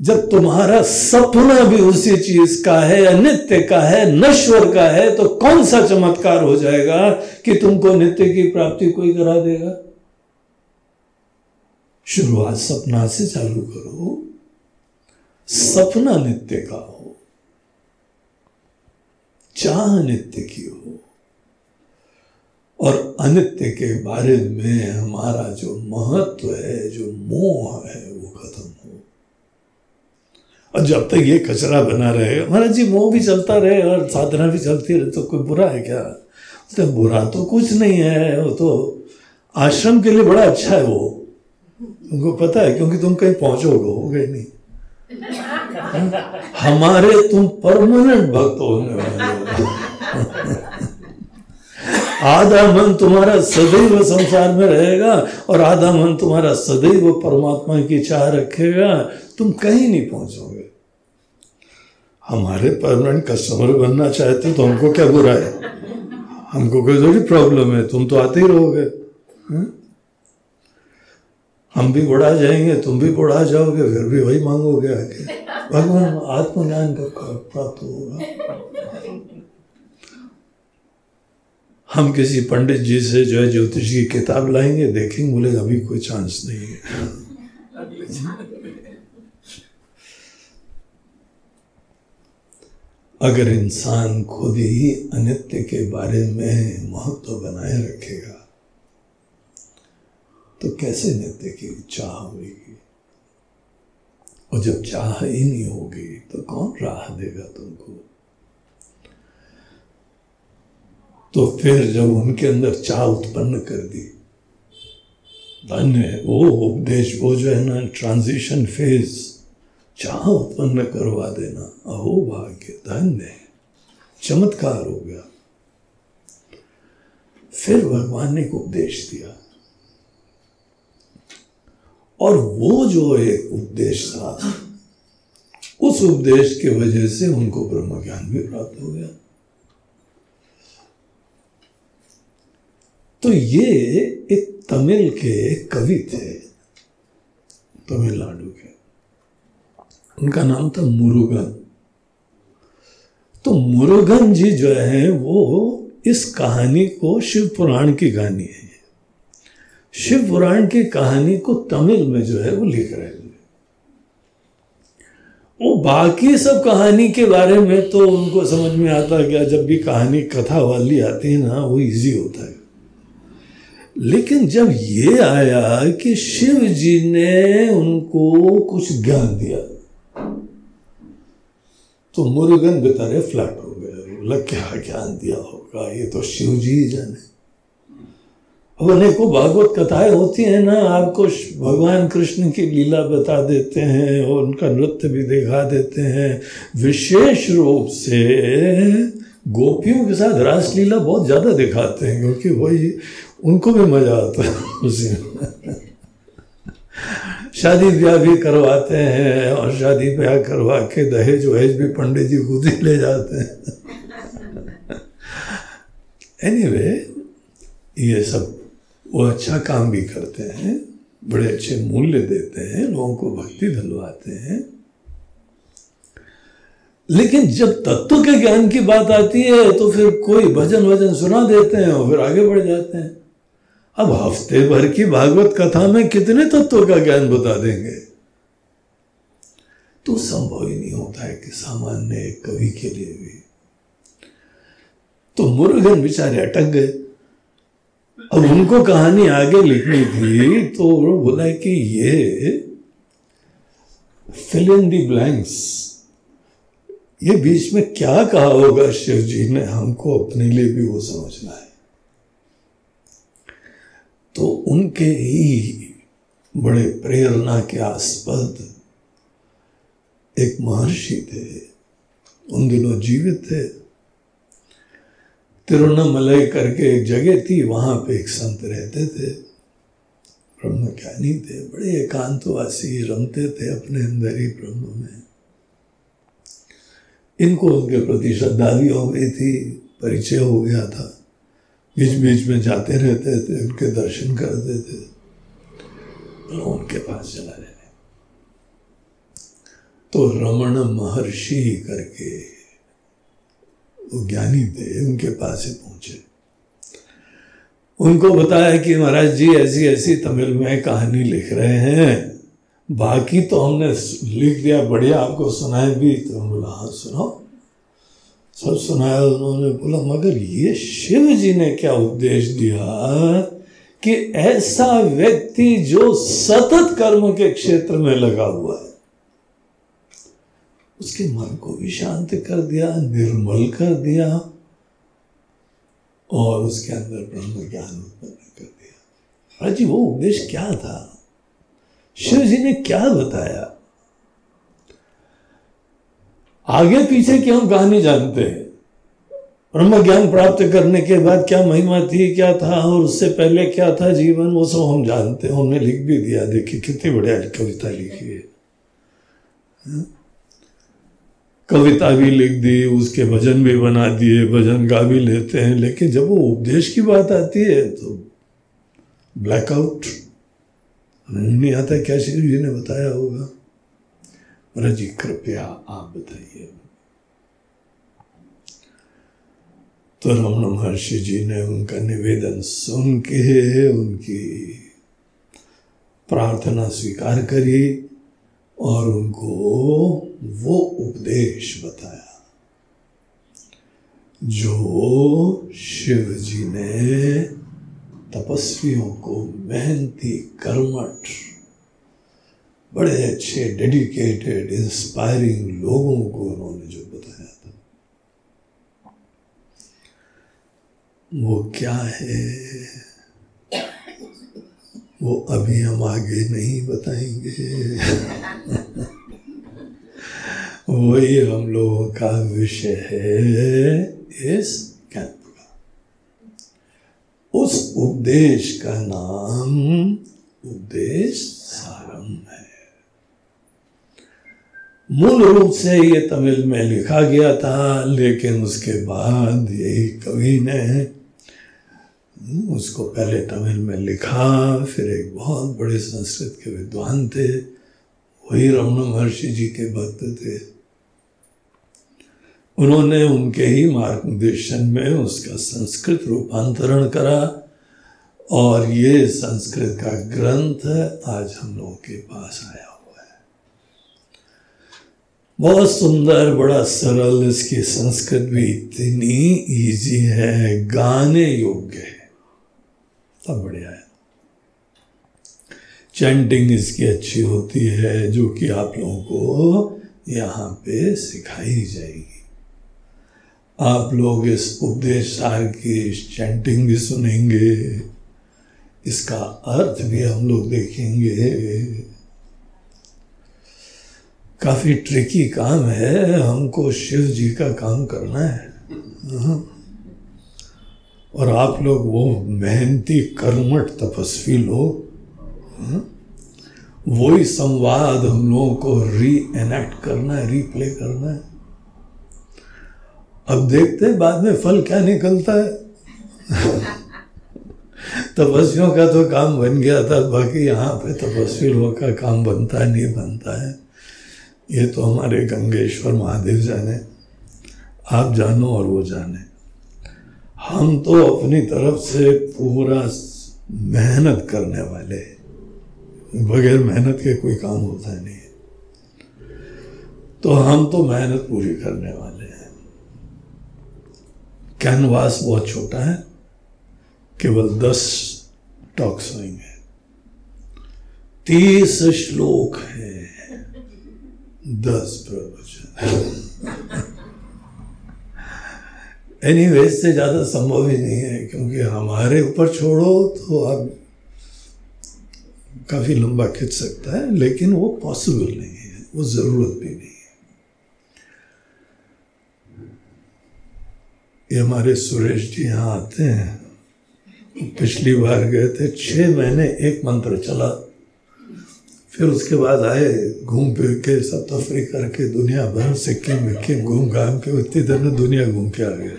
जब तुम्हारा सपना भी उसी चीज़ का है, अनित्य का है, नश्वर का है तो कौन सा चमत्कार हो जाएगा कि तुमको नित्य की प्राप्ति कोई करा देगा? शुरुआत सपना से चालू करो। सपना नित्य का हो, चाह नित्य की हो, और अनित्य के बारे में हमारा जो महत्व है, जो मोह है और जब तक ये कचरा बना रहे, महाराज जी, मोह भी चलता रहे और साधना भी चलती रहे तो कोई बुरा है क्या? तो बुरा तो कुछ नहीं है, वो तो आश्रम के लिए बड़ा अच्छा है वो। तुमको पता है, क्योंकि तुम कहीं पहुंचोगे हो गए नहीं। हमारे तुम परमानेंट भक्त होने वाले आधा मन तुम्हारा सदैव संसार में रहेगा और आधा मन तुम्हारा सदैव परमात्मा की चाह रखेगा। तुम कहीं नहीं पहुंचोगे। हमारे परमानेंट कस्टमर बनना चाहते तो हमको क्या बुरा है? हमको कोई थोड़ी प्रॉब्लम है, तुम तो आते ही रहोगे हम भी बुढ़ा जाएँगे, तुम भी बुढ़ा जाओगे, फिर भी वही मांगोगे आगे। भगवान, आत्मज्ञान का प्राप्त होगा। हम किसी पंडित जी से जो है ज्योतिष की किताब लाएँगे, देखेंगे बोले अभी कोई चांस नहीं है। अगर इंसान खुद ही अनित्य के बारे में महत्व बनाए रखेगा तो कैसे नित्य की चाह होगी? और जब चाह ही नहीं होगी तो कौन राह देगा तुमको? तो फिर जब उनके अंदर चाह उत्पन्न कर दी, धन्य वो उपदेश, वो जो है ना ट्रांजिशन फ़ेज़ चाह उत्पन्न करवा देना। अहो भाग्य, धन्य चमत्कार हो गया। फिर भगवान ने एक उपदेश दिया। और वो जो एक उपदेश था, उस उपदेश के वजह से उनको ब्रह्म ज्ञान भी प्राप्त हो गया। तो ये एक तमिल के कवि थे, तमिलनाडु के। उनका नाम था मुरुगन। तो मुरुगन जी जो है, वो इस कहानी को शिव पुराण की कहानी है शिव पुराण की कहानी को तमिल में जो है वो लिख रहे हैं। वो बाकी सब कहानी के बारे में तो उनको समझ में आता गया जब भी कहानी कथा वाली आती है ना, वो इजी होता है। लेकिन जब ये आया कि शिव जी ने उनको कुछ ज्ञान दिया तो मुरुगन बेतारे फ्लैट हो गए। बोला क्या ज्ञान दिया होगा, ये तो शिव जी जाने। अब अनेकों भागवत कथाएँ होती हैं ना आपको भगवान कृष्ण की लीला बता देते हैं और उनका नृत्य भी दिखा देते हैं। विशेष रूप से गोपियों के साथ रासलीला बहुत ज़्यादा दिखाते हैं, क्योंकि वही उनको भी मज़ा आता है उसी में। शादी ब्याह भी करवाते हैं और शादी ब्याह करवा के दहेज वहेज भी पंडित जी खुद ही ले जाते हैं। एनीवे anyway, ये सब वो अच्छा काम भी करते हैं बड़े अच्छे मूल्य देते हैं लोगों को भक्ति दिलवाते हैं। लेकिन जब तत्व के ज्ञान की बात आती है तो फिर कोई भजन वज़न सुना देते हैं और फिर आगे बढ़ जाते हैं। अब हफ़्ते भर की भागवत कथा में कितने तत्व का ज्ञान बता देंगे? तो संभव ही नहीं होता है कि सामान्य कवि के लिए भी। तो मुरुगन बेचारे अटक गए। अब उनको कहानी आगे लिखनी थी तो बोला कि ये फिल इन दी ब्लैंक्स ये बीच में क्या कहा होगा, शिव जी ने? हमको अपने लिए भी वो समझना है। तो उनके ही बड़े प्रेरणा के आस्पद एक महर्षि थे। उन दिनों जीवित थे। तिरुवन्नमलई करके एक जगह थी, वहाँ पे एक संत रहते थे। ब्रह्म ज्ञानी थे, बड़े एकांतवासी रमते थे अपने अंदर ही ब्रह्म में। इनको उनके प्रति श्रद्धा भी हो गई थी, परिचय हो गया था। बीच बीच में जाते रहते थे, उनके दर्शन करते थे। उनके पास चला जाए। तो रमण महर्षि करके वो ज्ञानी थे, उनके पास ही पहुँचे। उनको बताया कि महाराज जी ऐसी ऐसी तमिल में कहानी लिख रहे हैं। बाकी तो हमने लिख दिया बढ़िया, आपको सुनाए भी तो बोला हाँ सुनाओ। सब सुनाया उन्होंने, बोला, मगर ये शिव जी ने क्या उपदेश दिया कि ऐसा व्यक्ति जो सतत कर्म के क्षेत्र में लगा हुआ है, उसके मन को भी शांत कर दिया, निर्मल कर दिया और उसके अंदर ब्रह्म ज्ञान उत्पन्न कर दिया। हाजी वो उपदेश क्या था? शिव जी ने क्या बताया? आगे पीछे की हम कहानी जानते हैं। ब्रह्म ज्ञान प्राप्त करने के बाद क्या महिमा थी, क्या था, और उससे पहले क्या था जीवन, वो सब हम जानते हैं। हमने लिख भी दिया, देखिए कितनी बढ़िया कविता लिखी है? कविता भी लिख दी, उसके भजन भी बना दिए, भजन गा भी लेते हैं। लेकिन जब वो उपदेश की बात आती है तो ब्लैकआउट नहीं आता, क्या श्री जी ने बताया होगा। जी कृपया आप बताइए। तो रमन महर्षि जी ने उनका निवेदन सुन के उनकी प्रार्थना स्वीकार करी और उनको वो उपदेश बताया, जो शिव जी ने तपस्वियों को मेहनती कर्मठ बड़े अच्छे डेडिकेटेड इंस्पायरिंग लोगों को उन्होंने जो बताया था। वो क्या है? वो अभी हम आगे नहीं बताएँगे। वही हम लोगों का विषय है इस कैंप का उस उपदेश का नाम उपदेश सारम है मूल रूप से ये तमिल में लिखा गया था, लेकिन उसके बाद यही कवि ने उसको पहले तमिल में लिखा, फिर एक बहुत बड़े संस्कृत के विद्वान थे, वही रमन महर्षि जी के भक्त थे। उन्होंने उनके ही मार्गदर्शन में उसका संस्कृत रूपांतरण करा, और ये संस्कृत का ग्रंथ आज हम लोगों के पास आया। बहुत सुंदर, बड़ा सरल इसकी संस्कृत भी इतनी इजी है, गाने योग्य है। सब बढ़िया है। चैंटिंग इसकी अच्छी होती है, जो कि आप लोगों को यहाँ पे सिखाई जाएगी। आप लोग इस उपदेश सार की चैंटिंग भी सुनेंगे। इसका अर्थ भी हम लोग देखेंगे। काफ़ी ट्रिकी काम है, हमको शिव जी का काम करना है हाँ। और आप लोग वो मेहनती, कर्मठ, तपस्वी लोग हाँ? वही संवाद हम लोगों को री एनेक्ट करना है रीप्ले करना है अब देखते हैं बाद में फल क्या निकलता है (laughs) तपस्वियों का तो काम बन गया था, बाकी यहाँ पे तपस्वी लोगों का काम बनता नहीं बनता है ये तो हमारे गंगेश्वर महादेव जाने, आप जानो और वो जाने। हम तो अपनी तरफ़ से पूरा मेहनत करने वाले बगैर मेहनत के कोई काम होता नहीं तो हम तो मेहनत पूरी करने वाले हैं। कैनवास बहुत छोटा है, केवल दस टॉक्स होंगे। तीस श्लोक है। दस प्रवचन। एनी anyway, से ज़्यादा संभव ही नहीं है क्योंकि हमारे ऊपर छोड़ो तो आप काफ़ी लंबा खिंच सकता है लेकिन वो पॉसिबल नहीं है वो ज़रूरत भी नहीं है। ये हमारे सुरेश जी यहाँ आते हैं। पिछली बार गए थे छः महीने एक मंत्र चला। फिर उसके बाद आए, घूम फिर के सब तफरी करके दुनिया भर, सिक्किम विक्किम घूम घाम के, इतनी देर में दुनिया घूम के आ गया।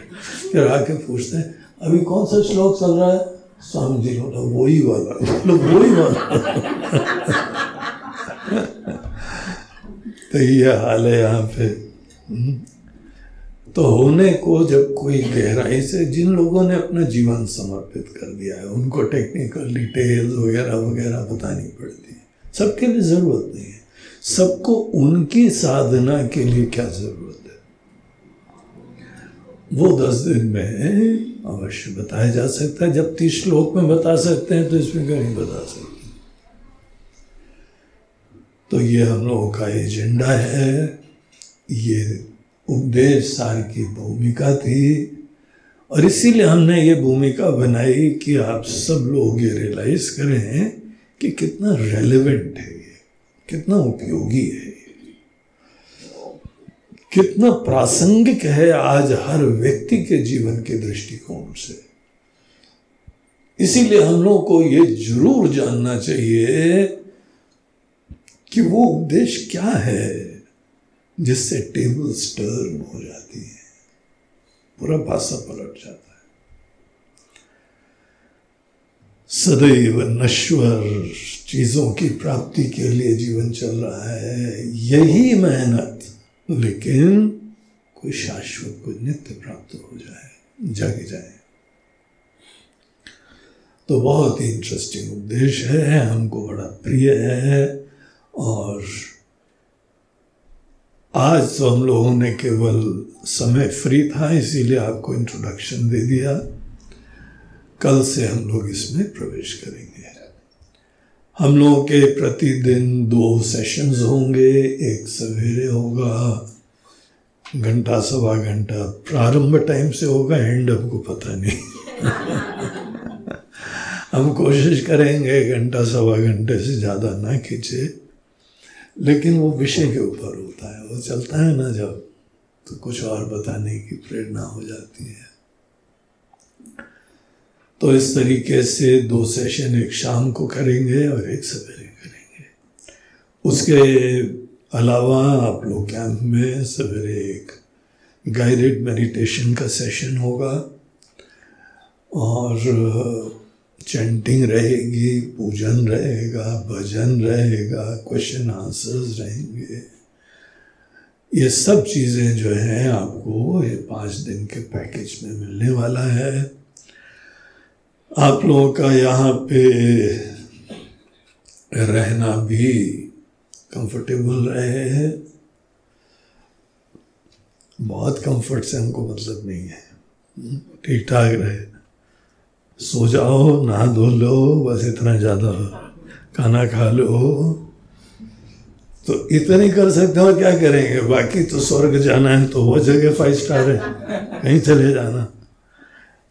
फिर आके पूछते हैं, अभी कौन सा श्लोक चल रहा है? स्वामी जी बोला वो ही वाला। वो वही वाला। (laughs) तो ये हाल है यहाँ पे। हम्म। तो होने को जब कोई गहराई से जिन लोगों ने अपना जीवन समर्पित कर दिया है, उनको टेक्निकल डिटेल्स वगैरह वगैरह बतानी पड़ती। सबके लिए ज़रूरत नहीं है। सबको उनकी साधना के लिए क्या ज़रूरत है? वो दस दिन में अवश्य बताया जा सकता है। जब तीस श्लोक में बता सकते हैं तो इसमें क्यों नहीं बता सकते तो ये हम लोगों का एजेंडा है। ये उपदेश सार की भूमिका थी। और इसीलिए हमने ये भूमिका बनाई कि आप सब लोग ये रियलाइज़ करें। कि कितना रेलेवेंट है ये, कितना उपयोगी है कितना प्रासंगिक है आज हर व्यक्ति के जीवन के दृष्टिकोण से। इसीलिए हम लोग को ये ज़रूर जानना चाहिए कि वो उपदेश क्या है जिससे टेबल टर्न हो जाती है। पूरा भाषा पलट जाता सदैव नश्वर चीज़ों की प्राप्ति के लिए जीवन चल रहा है। यही मेहनत। लेकिन कोई शाश्वत कोई नित्य प्राप्त हो जाए, जग जाए। तो बहुत ही इंटरेस्टिंग उपदेश है, हमको बड़ा प्रिय है। और आज तो हम लोगों ने केवल समय फ्री था, इसीलिए आपको इंट्रोडक्शन दे दिया। कल से हम लोग इसमें प्रवेश करेंगे। हम लोगों के प्रतिदिन दो सेशंस होंगे। एक सवेरे होगा, घंटा सवा घंटा प्रारंभ टाइम से होगा एंड हमको पता नहीं। (laughs) हम कोशिश करेंगे घंटा सवा घंटे से ज़्यादा ना खींचे, लेकिन वो विषय के ऊपर होता है। वो चलता है ना जब तो कुछ और बताने की प्रेरणा हो जाती है। तो इस तरीके से दो सेशन एक शाम को करेंगे और एक सवेरे करेंगे। उसके अलावा आप लोग कैंप में सवेरे एक गाइडेड मेडिटेशन का सेशन होगा और चैंटिंग रहेगी, पूजन रहेगा, भजन रहेगा क्वेश्चन आंसर्स रहेंगे। ये सब चीज़ें जो हैं आपको ये पाँच दिन के पैकेज में मिलने वाला है। आप लोगों का यहाँ पे रहना भी कंफर्टेबल रहे है। बहुत कंफर्ट से हमको मतलब नहीं है। ठीक ठाक रहे। सो जाओ नहा धो लो, बस इतना ज़्यादा खाना खा लो। तो इतने कर सकते हो, क्या करेंगे? बाकी तो स्वर्ग जाना है तो वो जगह फाइव स्टार है। कहीं चले जाना।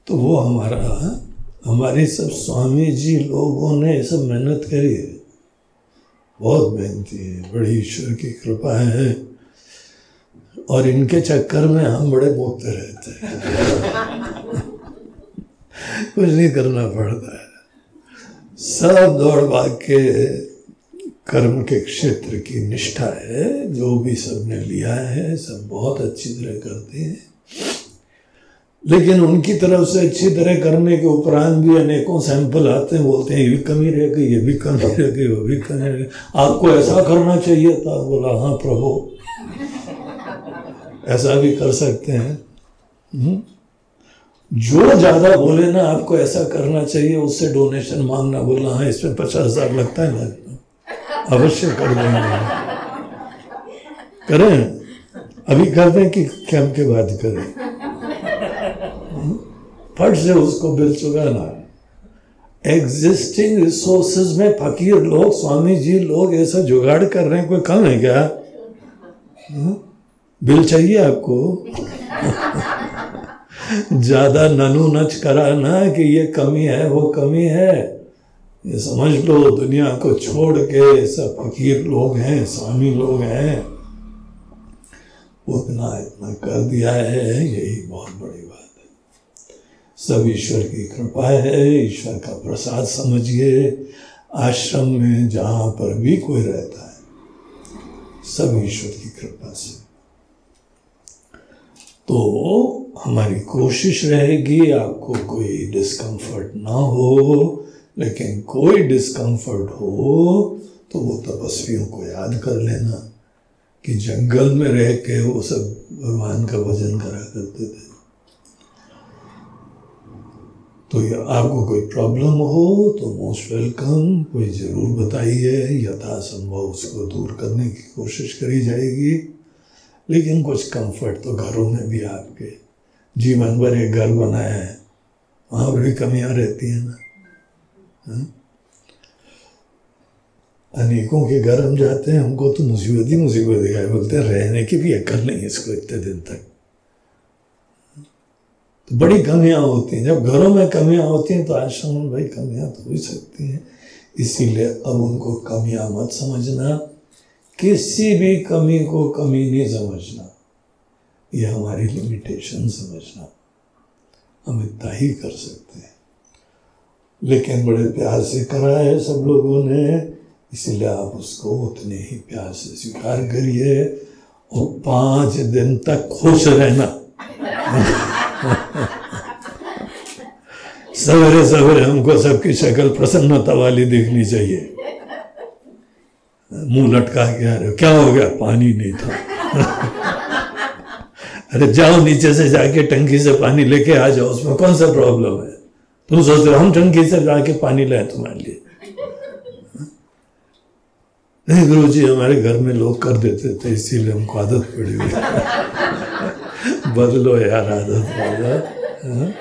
तो वो हमारा हमारे सब स्वामी जी लोगों ने सब मेहनत करी है। बहुत मेहनती है, बड़ी ईश्वर की कृपा है। और इनके चक्कर में हम बड़े बोलते रहते हैं। (laughs) कुछ नहीं करना पड़ता है। सब दौड़ भाग के कर्म के क्षेत्र की निष्ठा है, जो भी सबने लिया है, सब बहुत अच्छी तरह करते हैं। लेकिन उनकी तरफ़ से अच्छी तरह करने के उपरांत भी अनेकों सैंपल आते हैं, बोलते हैं, ये भी कमी रह गई, ये भी कमी रह गई, वो भी कमी रह गई। आपको ऐसा करना चाहिए था? बोला हाँ प्रभु। ऐसा भी कर सकते हैं। हम्म? जो ज़्यादा बोले ना, आपको ऐसा करना चाहिए, उससे डोनेशन मांगना बोला हाँ इसमें पचास हज़ार लगता है ना अवश्य कर देंगे। करें? अभी कर दें कि कैंप के बाद करें? फट से उसको बिल चुकाना है। एग्जिस्टिंग रिसोर्सेज में फकीर लोग स्वामी जी लोग ऐसा जुगाड़ कर रहे हैं, कोई कम है क्या? बिल चाहिए आपको? (laughs) ज़्यादा ननु नच करा ना कि ये कमी है, वो कमी है। ये समझ लो, दुनिया को छोड़ के सब फकीर लोग हैं, स्वामी लोग हैं। उतना इतना कर दिया है, यही बहुत बड़ी सब ईश्वर की कृपा है, ईश्वर का प्रसाद समझिए। आश्रम में जहाँ पर भी कोई रहता है, सब ईश्वर की कृपा से। तो हमारी कोशिश रहेगी, आपको कोई डिस्कम्फर्ट ना हो, लेकिन कोई डिस्कम्फर्ट हो तो वो तपस्वियों को याद कर लेना कि जंगल में रह के वो सब भगवान का भजन करा करते थे। तो आपको कोई प्रॉब्लम हो तो मोस्ट वेलकम कोई ज़रूर बताइए, यथासंभव उसको दूर करने की कोशिश करी जाएगी। लेकिन कुछ कंफर्ट तो घरों में भी आपके। जीवन भर एक घर बनाया है, वहाँ पर भी कमियाँ रहती हैं ना। हाँ? अनेकों के घर हम जाते हैं, हमको तो मुसीबत ही मुसीबत दिखाई बोलते हैं, रहने की भी अकल नहीं इसको इतने दिन तक। तो बड़ी कमियाँ होती हैं। जब घरों में कमियाँ होती हैं तो आश्रम में भाई कमियाँ तो हो सकती हैं। इसीलिए अब उनको कमियाँ मत समझना। किसी भी कमी को कमी नहीं समझना। ये हमारी लिमिटेशन समझना। हम इतना ही कर सकते हैं। लेकिन बड़े प्यार से करा है सब लोगों ने। इसलिए आप उसको उतने ही प्यार से स्वीकार करिए और पाँच दिन तक खुश रहना। (laughs) सवेरे सवेरे हमको सबकी शक्ल प्रसन्नता वाली दिखनी चाहिए। मुँह लटका के आ रहे क्या हो गया? पानी नहीं था। अरे जाओ नीचे से जाके टंकी से पानी लेके आ जाओ। उसमें कौन सा प्रॉब्लम है? तुम सोचते हो, हम टंकी से जाके पानी लाए तुम्हारे लिए। नहीं गुरु जी हमारे घर में लोग कर देते थे, इसीलिए हमको आदत पड़ी हुई। बदलो यार आदत वाला हाँ?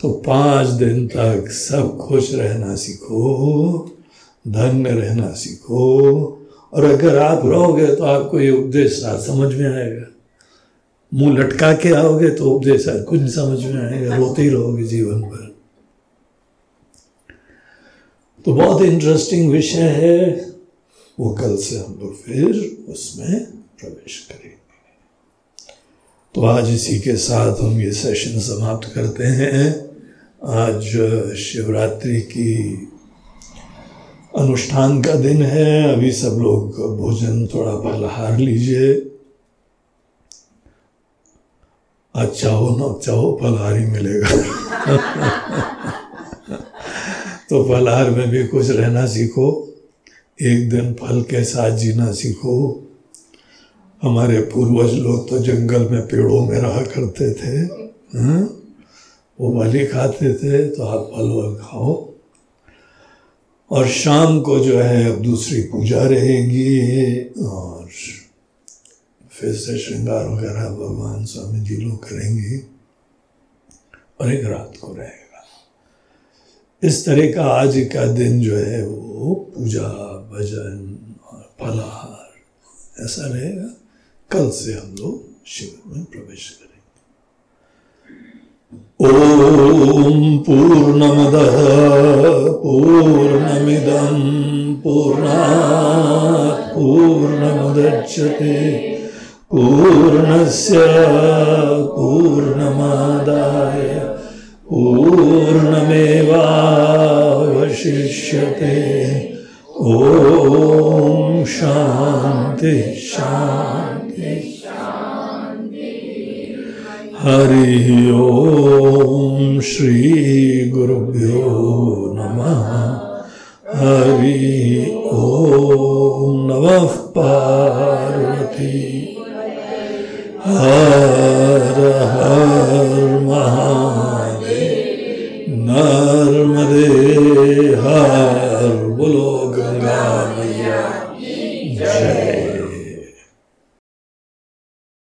तो पाँच दिन तक सब खुश रहना सीखो, धन्य रहना सीखो। और अगर आप रहोगे तो आपको ये उपदेश समझ में आएगा। मुँह लटका के आओगे तो उपदेश कुछ नहीं समझ में आएगा, रोते ही रहोगे जीवन भर। तो बहुत इंटरेस्टिंग विषय है, वो कल से हम लोग फिर उसमें प्रवेश करेंगे। तो आज इसी के साथ हम ये सेशन समाप्त करते हैं। आज शिवरात्रि की अनुष्ठान का दिन है। अभी सब लोग भोजन थोड़ा फलहार लीजिए। अच्छा हो ना चाहो फलहार ही मिलेगा। (laughs) तो फलहार में भी कुछ रहना सीखो। एक दिन फल के साथ जीना सीखो। हमारे पूर्वज लोग तो जंगल में पेड़ों में रहा करते थे हाँ? वो फल खाते थे तो आप फल वल खाओ। और शाम को जो है, अब दूसरी पूजा रहेगी, और फिर से श्रृंगार वगैरह भगवान स्वामी जी लोग करेंगे, और एक रात को रहेगा। इस तरह का आज का दिन जो है, वो पूजा, भजन और फलाहार, ऐसा रहेगा। कल से हम लोग शिविर में प्रवेश करेंगे ओम पूर्णमद पूर्णमिदम पूर्णात् पूर्णमुदच्यते पूर्णस्य पूर्णमादाय पूर्णमेवावशिष्यते ओम शांति शांति हरि ओम श्री गुरुभ्यो नमः। हरि ओम नमः पार्वती। हर हर महादेव। नर्मदे हर बोलो गंगा।